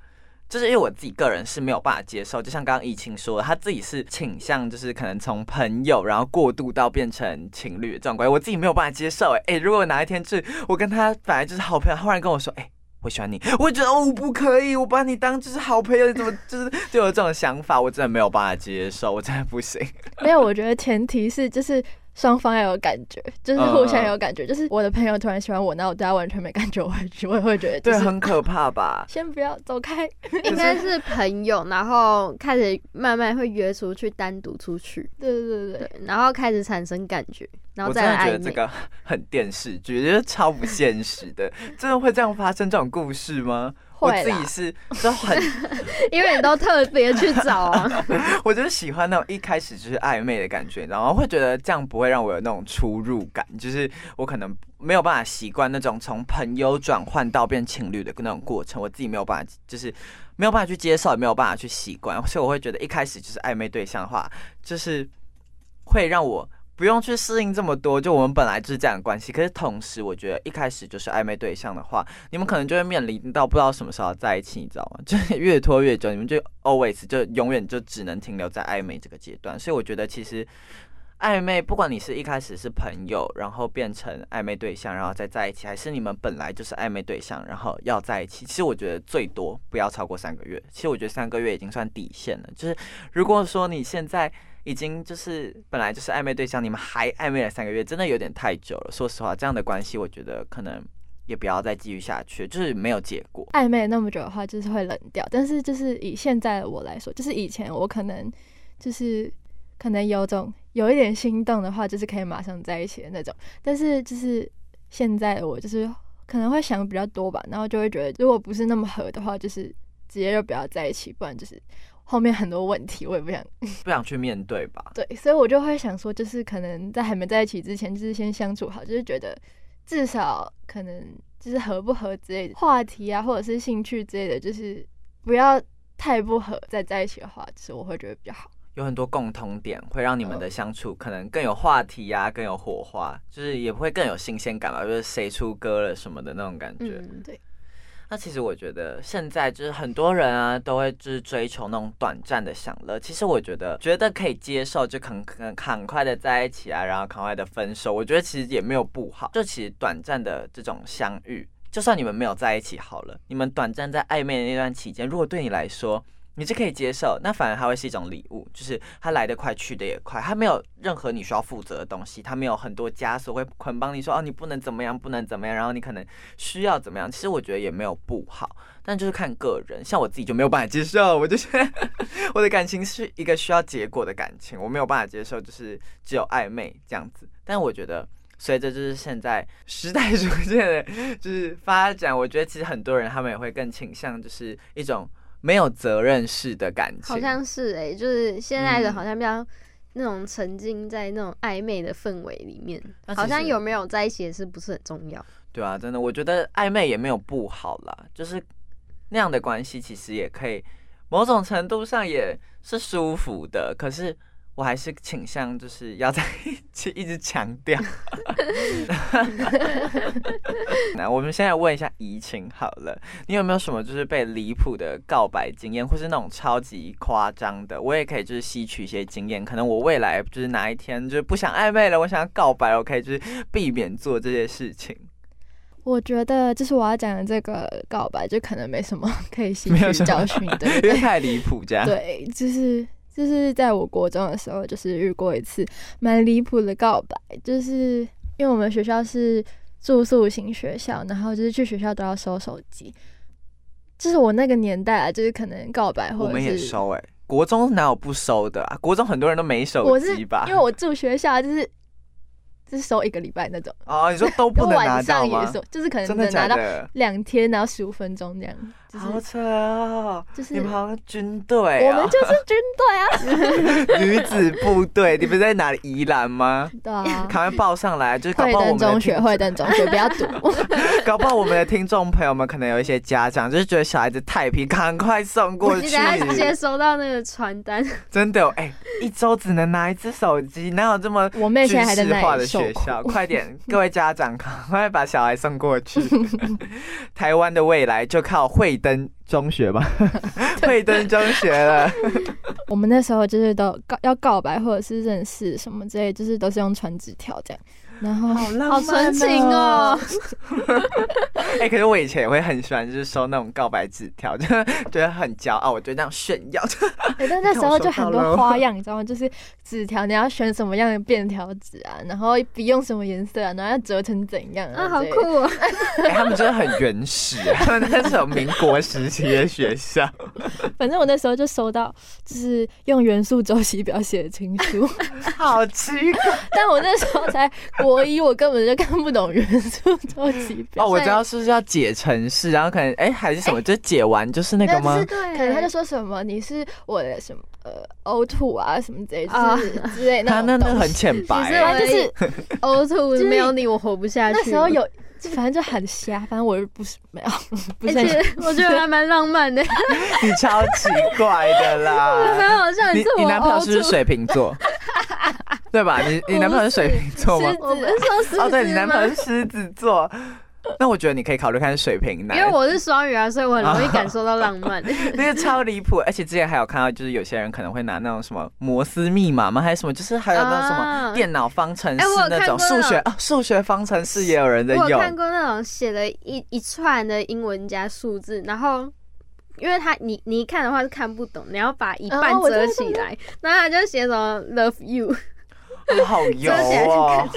就是因为我自己个人是没有办法接受，就像刚刚疫情说的，他自己是倾向就是可能从朋友，然后过渡到变成情侣这种关系，我自己没有办法接受、欸。哎、如果哪一天是我跟他本来就是好朋友，忽然跟我说，哎、我喜欢你，我觉得哦我不可以，我把你当就是好朋友，你怎么就是 [laughs] 就有这种想法，我真的没有办法接受，我真的不行。没有，我觉得前提是就是双方要有感觉，就是互相有感觉。就是我的朋友突然喜欢我，那我对他完全没感觉，我会我也会觉得就对，很可怕吧？[laughs] 先不要走开。应该是朋友，然后开始慢慢会约出去，单独出去，[laughs] 对对对对对，然后开始产生感觉，然后我真的再。觉得这个很电视剧，就是超不现实的。真的会这样发生这种故事吗？我自己是都很，[laughs] 因为你都特别去找啊，[laughs] 我就是喜欢那种一开始就是暧昧的感觉，然后会觉得这样不会让我有那种出入感，就是我可能没有办法习惯那种从朋友转换到变情侣的那种过程，我自己没有办法，就是没有办法去接受，也没有办法去习惯，所以我会觉得一开始就是暧昧对象的话，就是会让我不用去适应这么多，就我们本来就是这样的关系。可是同时，我觉得一开始就是暧昧对象的话，你们可能就会面临到不知道什么时候在一起，你知道吗？[laughs] 就是越拖越久，你们就 always 就永远就只能停留在暧昧这个阶段。所以我觉得其实。暧昧，不管你是一开始是朋友，然后变成暧昧对象，然后再在一起，还是你们本来就是暧昧对象，然后要在一起，其实我觉得最多不要超过三个月。其实我觉得三个月已经算底线了。就是如果说你现在已经就是本来就是暧昧对象，你们还暧昧了三个月，真的有点太久了。说实话，这样的关系，我觉得可能也不要再继续下去，就是没有结果。暧昧那么久的话，就是会冷掉。但是就是以现在的我来说，就是以前我可能就是可能有种有一点心动的话，就是可以马上在一起的那种。但是就是现在的我，就是可能会想比较多吧，然后就会觉得，如果不是那么合的话，就是直接就不要在一起，不然就是后面很多问题，我也不想。[laughs] 不想去面对吧？[laughs] 对，所以我就会想说，就是可能在还没在一起之前，就是先相处好，就是觉得至少可能就是合不合之类的话题啊，或者是兴趣之类的，就是不要太不合，再在一起的话，就是我会觉得比较好。有很多共同点，会让你们的相处可能更有话题呀、更有火花，就是也会更有新鲜感吧，就是谁出歌了什么的那种感觉。嗯，对。那其实我觉得现在就是很多人啊，都会就是追求那种短暂的享乐。其实我觉得觉得可以接受，就很很很快的在一起啊，然后很快的分手。我觉得其实也没有不好，就其实短暂的这种相遇，就算你们没有在一起好了，你们短暂在暧昧的那段期间，如果对你来说，你是可以接受，那反而它会是一种礼物，就是它来得快，去得也快，它没有任何你需要负责的东西，它没有很多枷锁会捆绑你说哦，你不能怎么样，不能怎么样，然后你可能需要怎么样。其实我觉得也没有不好，但就是看个人。像我自己就没有办法接受，我就是 [laughs] 我的感情是一个需要结果的感情，我没有办法接受就是只有暧昧这样子。但我觉得随着就是现在时代 [laughs] 逐渐的就是发展，我觉得其实很多人他们也会更倾向就是一种。没有责任式的感情，好像是哎、就是现在的嗯好像比较那种沉浸在那种暧昧的氛围里面，好像有没有在一起也是不是很重要。对啊，真的，我觉得暧昧也没有不好啦，就是那样的关系其实也可以，某种程度上也是舒服的。可是我还是倾向就是要在一起，一直强调。[laughs] 那我们现在问一下怡情好了，你有没有什么就是被离谱的告白经验，或是那种超级夸张的？我也可以就是吸取一些经验，可能我未来就是哪一天就是不想暧昧了，我想要告白，我可以就是避免做这些事情。我觉得就是我要讲的这个告白，就可能没什么 [laughs] 可以吸取教训的，因为太离谱，这样。对，就是就是在我国中的时候，就是遇过一次蛮离谱的告白，就是因为我们学校是住宿型学校，然后就是去学校都要收手机，就是我那个年代啊，就是可能告白或者我们也是收哎、国中哪有不收的啊？国中很多人都没手机吧？因为我住学校，就是就是收一个礼拜那种，哦，你说都不能拿到吗？上也收，就是可能只能拿到的？两天，然后十五分钟这样，就是好扯哦！就是你们好像军队哦我们，就是军队啊，[laughs] 女子部队，你们在哪里？宜兰吗？对啊。赶快报上来，就是搞不好我们中学，听惠登中学，不要赌。[laughs] 搞不好我们的听众朋友们可能有一些家长就是觉得小孩子太皮，赶快送过去你等。下直接收到那个传单，真的哦，哎、一周只能拿一只手机，哪有这么 [laughs] 我妹现在还在军事化的那里。学校？快点，各位家长，赶快把小孩送过去。台湾的未来就靠惠登中学吧，[laughs] 惠登中学了。[laughs] 我们那时候就是都告要告白或者是认识什么之类，就是都是用传纸条这样。然后浪好纯情哦。[laughs] 哎、可是我以前也会很喜欢，就是收那种告白纸条，[laughs] 就觉得很骄傲，我就那样炫耀。欸但 [laughs] 那时候就很多花样，你知道吗？就是纸条你要选什么样的便条纸啊，然后笔用什么颜色啊，然后要折成怎样啊，好酷哦！哎、他们真的很原始，他们那种民国时期的学校，反正我那时候就收到，就是用元素周期表写的情书，好奇怪但我那时候才国一，我根本就看不懂元素周期表。[laughs] 哦！我知道是不是要解程式，然后可能哎、还是什么，就解完就是那个吗？对，可能他就说什么你是我的什么呃呕吐啊什么之类，啊就是之类他那那那很浅白、就是呕吐是没有你我活不下去。那时候，有，反正就很瞎，反正我又不是没有，[laughs] 不是很而且我觉得还蛮浪漫的，[laughs] 你超奇怪的啦。蛮好笑。你你男朋友是不是，水瓶座？对吧？[laughs] 你你男朋友是水瓶座吗？我不是说狮子哦，对你男朋友是狮子座，那我觉得你可以考虑看水瓶男，因为我是双鱼啊，所以我很容易感受到浪漫。[laughs] 那个超离谱，而且之前还有看到，就是有些人可能会拿那种什么摩斯密码吗？还是什么？就是还有那种什么啊电脑方程式那种数学啊，数学方程式也有人在用。我有看过那种写了一一串的英文加数字，然后。因为他你你一看的话是看不懂，你要把一半折起来，然后他就写什么 love you，哦好油哦！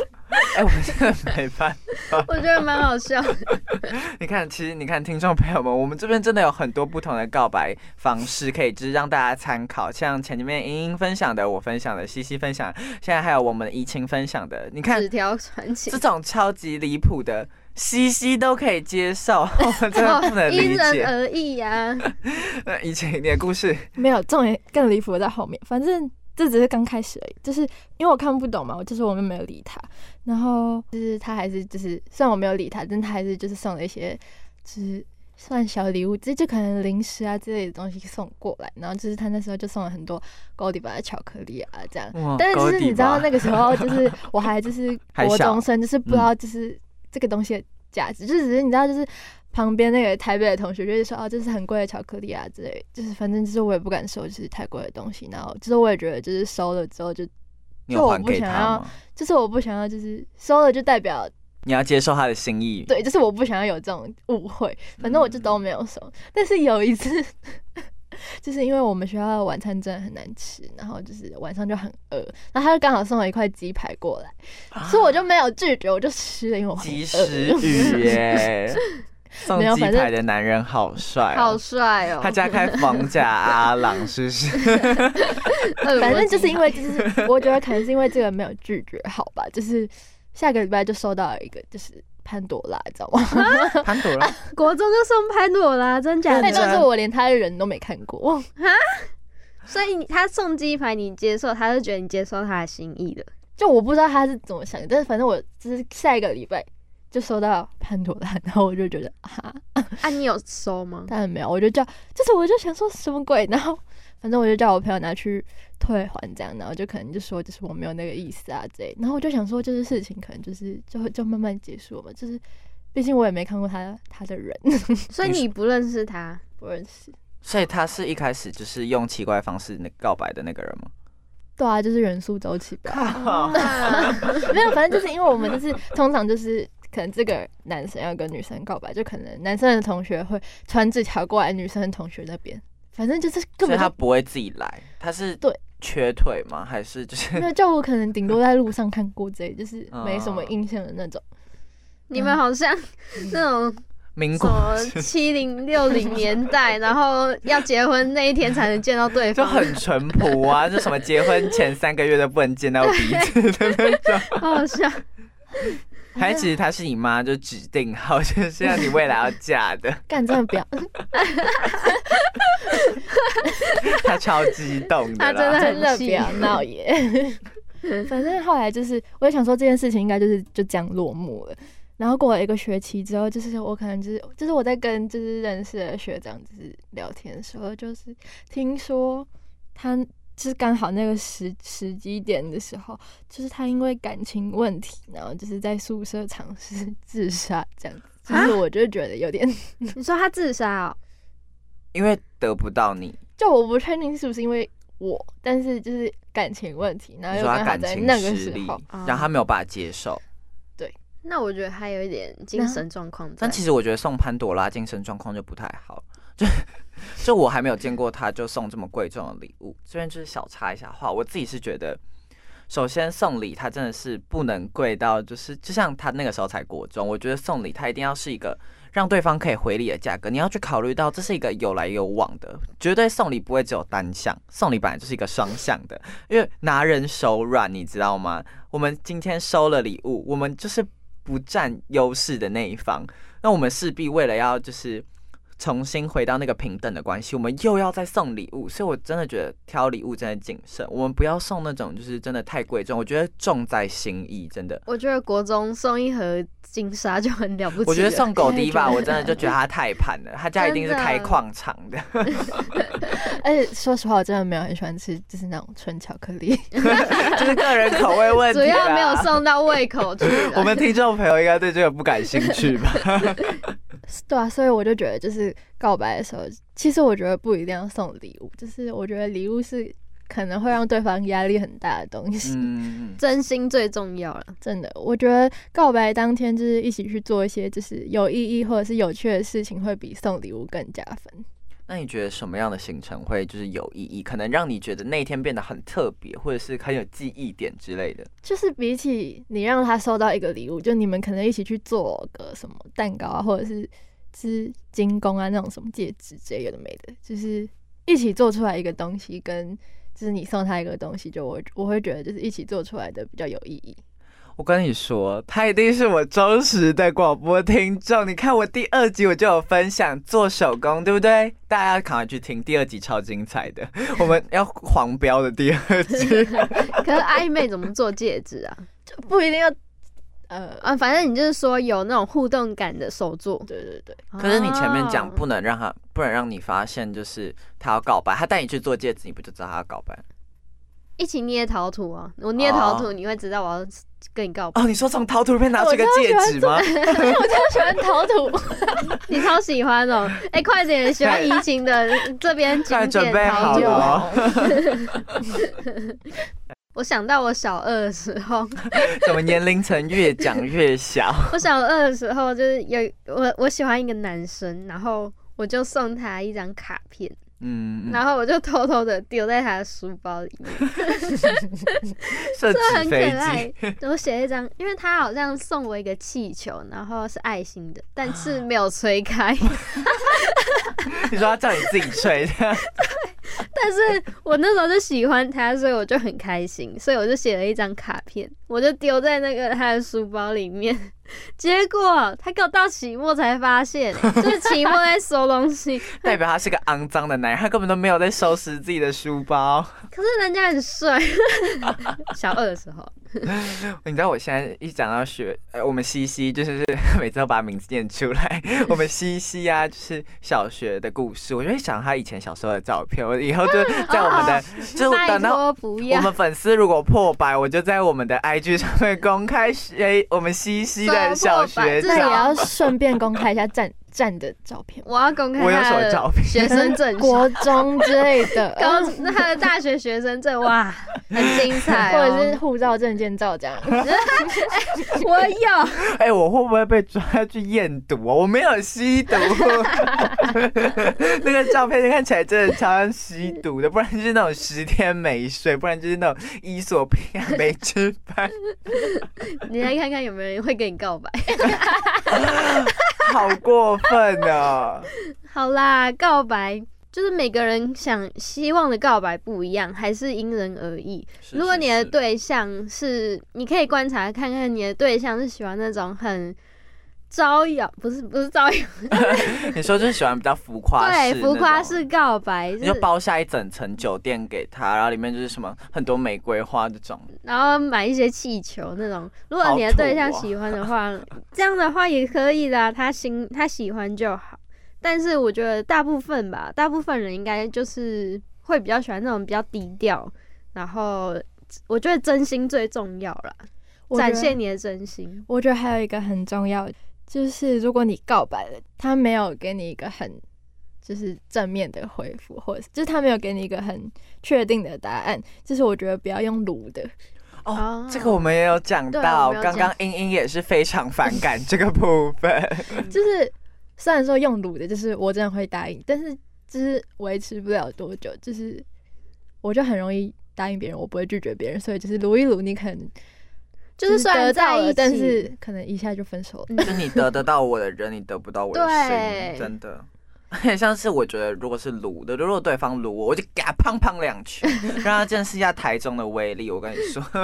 哎，我真的没办法。我觉得蛮好笑的。你看，其实你看，听众朋友们，我们这边真的有很多不同的告白方式，可以就是让大家参考。像前面莹莹分享的，我分享的，西西分享，现在还有我们怡情分享的。你看纸条传情这，种超级离谱的，西西都可以接受，我真的不能理因人。而异呀、[laughs] 那怡晴，你的故事，没有，重点更离谱的在后面。反正这只是刚开始而已，就是因为我看不懂嘛，我就是我们没有理他，然后就是他还是就是虽然我没有理他，但他还是就是送了一些就是算小礼物，这就可能零食啊之类的东西送过来，然后就是他那时候就送了很多高迪巴的巧克力啊这样。但是就是你知道那个个时候，就是我还就是国中生，就是不知道就是这个东西的价值，就只是你知道就是。旁边那个台北的同学就是说哦，这是很贵的巧克力啊之类，就是反正就是我也不敢收，就是太贵的东西。然后就是我也觉得就是收了之后就，就我不想要？就是我不想要就是收了就代表你要接受他的心意。对，就是我不想要有这种误会。反正我就都没有收。但是有一次，[laughs] 就是因为我们学校的晚餐真的很难吃，然后就是晚上就很饿，然后他就刚好送了一块鸡排过来，所以我就没有拒绝，我就吃了，因为我很及饿时雨耶，[laughs] 送鸡没有反正排的男人好帅、好哦，帅哦！他家开房价阿郎是不是？[laughs] 反正就是因为，就是我觉得可能是因为这个没有拒绝好吧，就是下个礼拜就收到一个就是潘朵拉，你知道吗？[laughs] 潘朵拉，国中就送潘朵拉，真假那的？就是我连他的人都没看过，[laughs] 所以他送鸡排你接受，他是觉得你接受他的心意的。就我不知道他是怎么想的，但是反正我就是下一个礼拜就收到潘朵拉，然后我就觉得哈，啊，你有收吗？[laughs] 当然没有，我就叫，就是我就想说什么鬼，然后反正我就叫我朋友拿去退还这样，然后就可能就说就是我没有那个意思啊之类，然后我就想说就是事情可能就是就会就慢慢结束嘛，就是毕竟我也没看过他他的人，[laughs] 所以你不认识他？不认识。所以他是一开始就是用奇怪方式那告白的那个人吗？对啊，就是元素周期表。[laughs] 没有，反正就是因为我们就是通常就是可能这个男生要跟女生告白，就可能男生的同学会传纸条过来女生的同学那边，反正就是根所以本他不会自己来，他是对缺腿吗？还是就是没有，[laughs] 就我可能顶多在路上看过之类，就是没什么哦印象的那种。你们好像那种 [laughs] 民国七零六零年代，然后要结婚那一天才能见到对方就，很淳朴啊，就什么结婚前三个月都不能见到彼此的那种。好 [laughs] 好笑。还其实他是你妈就指定好，[laughs] 就是让你未来要嫁的，干真的不要，他超激动的他真的啦。很真的不要闹耶。[laughs] 反正后来就是，我也想说这件事情应该就是就这样落幕了。然后过了一个学期之后，就是我可能就是就是我在跟就是认识的学长就是聊天的时候，就是听说他就是刚好那个时时机点的时候，就是他因为感情问题，然后就是在宿舍尝试 [laughs] 自杀这样子。就是我就觉得有点，[laughs] 你说他自杀哦？因为得不到你，就我不确定是不是因为我，但是就是感情问题，然后你说他又刚好感情在那个时候，，让他没有办法接受。对那我觉得他有一点精神状况。但其实我觉得送潘朵拉精神状况就不太好，就 [laughs] 就我还没有见过他就送这么贵重的礼物。这边就是小插一下话，我自己是觉得，首先送礼它真的是不能贵到就是就像他那个时候才国中，我觉得送礼它一定要是一个让对方可以回礼的价格，你要去考虑到这是一个有来有往的，绝对送礼不会只有单向，送礼本来就是一个双向的，因为拿人手软，你知道吗？我们今天收了礼物，我们就是不占优势的那一方，那我们势必为了要就是重新回到那个平等的关系，我们又要再送礼物，所以我真的觉得挑礼物真的谨慎，我们不要送那种就是真的太贵重，我觉得重在心意，真的。我觉得国中送一盒金沙就很了不起了。我觉得送狗迪吧，[laughs] 我真的就觉得他太盘了，他家一定是开矿场的，而且 [laughs] 说实话，我真的没有很喜欢吃，就是那种纯巧克力。[laughs] 就是个人口味问题。主要没有。送到胃口去。我们听众朋友应该对这个不感兴趣吧？对啊，所以我就觉得，就是告白的时候，其实我觉得不一定要送礼物，就是我觉得礼物是可能会让对方压力很大的东西。嗯，[laughs] 真心最重要了。真的，我觉得告白当天就是一起去做一些就是有意义或者是有趣的事情，会比送礼物更加分。那你觉得什么样的行程会就是有意义，可能让你觉得那天变得很特别，或者是很有记忆点之类的？就是比起你让他收到一个礼物，就你们可能一起去做个什么蛋糕啊，或者是是精工啊那种什么戒指之类的没的，就是一起做出来一个东西，跟就是你送他一个东西，就我我会觉得就是一起做出来的比较有意义。我跟你说，他一定是我忠实的广播听众。你看我第二集我就有分享做手工，对不对？大家赶快去听第二集，超精彩的。我们要黄标的第二集。[laughs] 可是暧昧怎么做戒指啊？[laughs] 就不一定要呃啊，反正你就是说有那种互动感的手作。对对对，可是你前面讲哦不能让他，不能让你发现，就是他要告白，他带你去做戒指，你不就知道他要告白了？一起捏陶土啊！我捏陶土，哦你会知道我要跟你告白。哦，你说从陶土里面拿出一个戒指吗？[laughs] 我超喜欢陶土，[laughs] 你超喜欢哦！哎、快点，喜欢怡情的这边 [laughs] 快准备好。了哦，我想到我小二的时候，怎么年龄层越讲越小？我小二的时候就是有我我喜欢一个男生，然后我就送他一张卡片，嗯，然后我就偷偷的丢在他的书包里面，设这很可爱，。我写了一张，因为他好像送我一个气球，然后是爱心的，但是没有吹开。[laughs] 你说他叫你自己吹的，[laughs] 但是我那时候就喜欢他，所以我就很开心，所以我就写了一张卡片，我就丢在那个他的书包里面。[laughs] 结果他给我到期末才发现，[laughs] 就是期末在收东西，[laughs] 代表他是个肮脏的男人，他根本都没有在收拾自己的书包。可是人家很帅。小二的时候，你知道我现在一讲到学，呃，我们西西就是每次都把名字念出来。我们西西啊，就是小学的故事，我就会想他以前小时候的照片。我以后就在我们的，就等到我们粉丝如果破百，我就在我们的 IG 上面公开谁我们西西的 [laughs] 小学那也。要顺便公开一下站站的照片，我要公开我有什他的么照片。学生证，国中之类的，[laughs] 高那他的大学学生证，哇，[laughs] 很精彩、或哦，者是护照证件照这样。[laughs] 我有，哎、我会不会被抓去验毒啊？我没有吸毒，那个照片看起来真的超像吸毒的，不然就是那种十天没睡，不然就是那种伊索比亚没吃饭，你来看看有没有人会跟你告白。好过分啊！[laughs] 好啦，告白就是每个人想希望的告白不一样，还是因人而异。如果你的对象是，你可以观察看看你的对象是喜欢那种很招摇，[laughs] 不是不是招摇，[laughs] 你说就是喜欢比较浮夸式，对，浮夸式，告白，你就包下一整层酒店给他，然后里面就是什么很多玫瑰花这种，然后买一些气球那种。如果你的对象哦喜欢的话，这样的话也可以啦，他心他喜欢就好。但是我觉得大部分吧，大部分人应该就是会比较喜欢那种比较低调，然后我觉得真心最重要啦，展现你的真心。我觉得还有一个很重要，就是如果你告白了，他没有给你一个很就是正面的回复，或者是就是他没有给你一个很确定的答案，就是我觉得不要用撸的，哦哦，这个我们也有讲到，刚刚英英也是非常反感这个部分。[laughs] 就是虽然说用撸的，就是我真的会答应，但是就是维持不了多久，就是我就很容易答应别人，我不会拒绝别人，所以就是撸一撸，你可能就是虽然得，在一起，但是可能一下就分手了。[laughs] 就你得得到我的人，你得不到我的对心，真的。很 [laughs] 像是我觉得，如果是卤的，如果对方卤我，我就给他胖胖两拳，让他见识一下台中的威力。我跟你说，[laughs]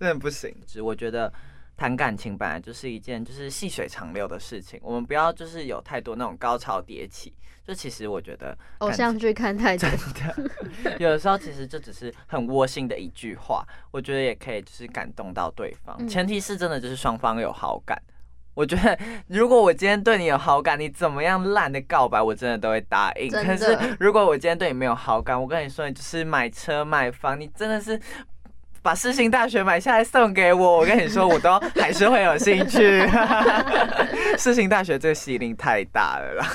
真的不行。只我觉得谈感情本来就是一件就是细水长流的事情，我们不要就是有太多那种高潮迭起。就其实我觉得偶像剧看太 [laughs] 多真，的，有的时候其实就只是很窝心的一句话，我觉得也可以就是感动到对方。嗯前提是真的就是双方有好感。我觉得如果我今天对你有好感，你怎么样烂的告白，我真的都会答应。可是如果我今天对你没有好感，我跟你说，你就是买车买房，你真的是。把世新大学买下来送给我，我跟你说，我都还是会有兴趣。[laughs] 世新大学这个吸引力太大了啦。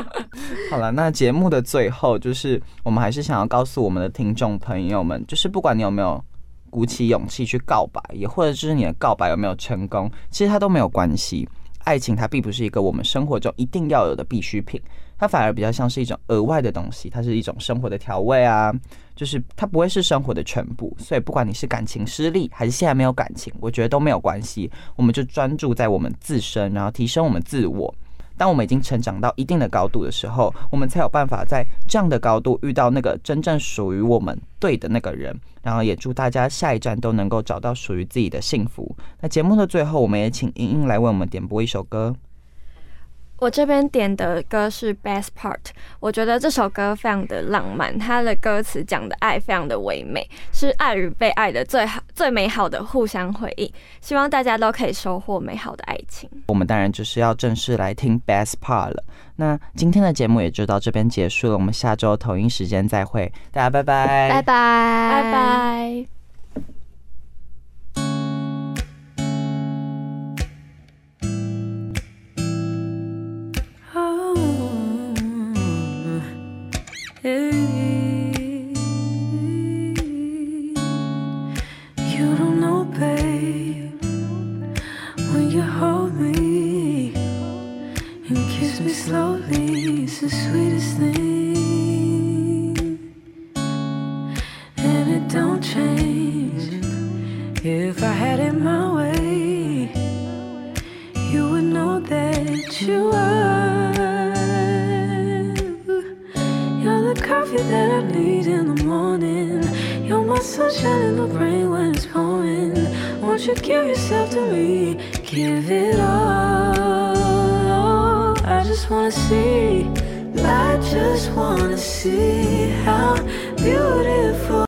[laughs] 好了，那节目的最后，就是我们还是想要告诉我们的听众朋友们，就是不管你有没有鼓起勇气去告白，也或者就是你的告白有没有成功，其实它都没有关系。爱情它并不是一个我们生活中一定要有的必需品，它反而比较像是一种额外的东西，它是一种生活的调味啊，就是它不会是生活的全部。所以不管你是感情失利还是现在没有感情，我觉得都没有关系，我们就专注在我们自身，然后提升我们自我。当我们已经成长到一定的高度的时候，我们才有办法在这样的高度遇到那个真正属于我们对的那个人。然后也祝大家下一站都能够找到属于自己的幸福。那节目的最后，我们也请莹莹来为我们点播一首歌。我这边点的歌是《Best Part》，我觉得这首歌非常的浪漫，它的歌词讲的爱非常的唯美，是爱与被爱的最好、最美好的互相回应。希望大家都可以收获美好的爱情。我们当然就是要正式来听 Best Part 了。那今天的节目也就到这边结束了，我们下周同一时间再会，大家拜拜，拜拜拜拜。Need in my sunshine rain when it's pouring. Won't you give yourself to me? Give it all. I just wanna see. I just wanna see how beautiful.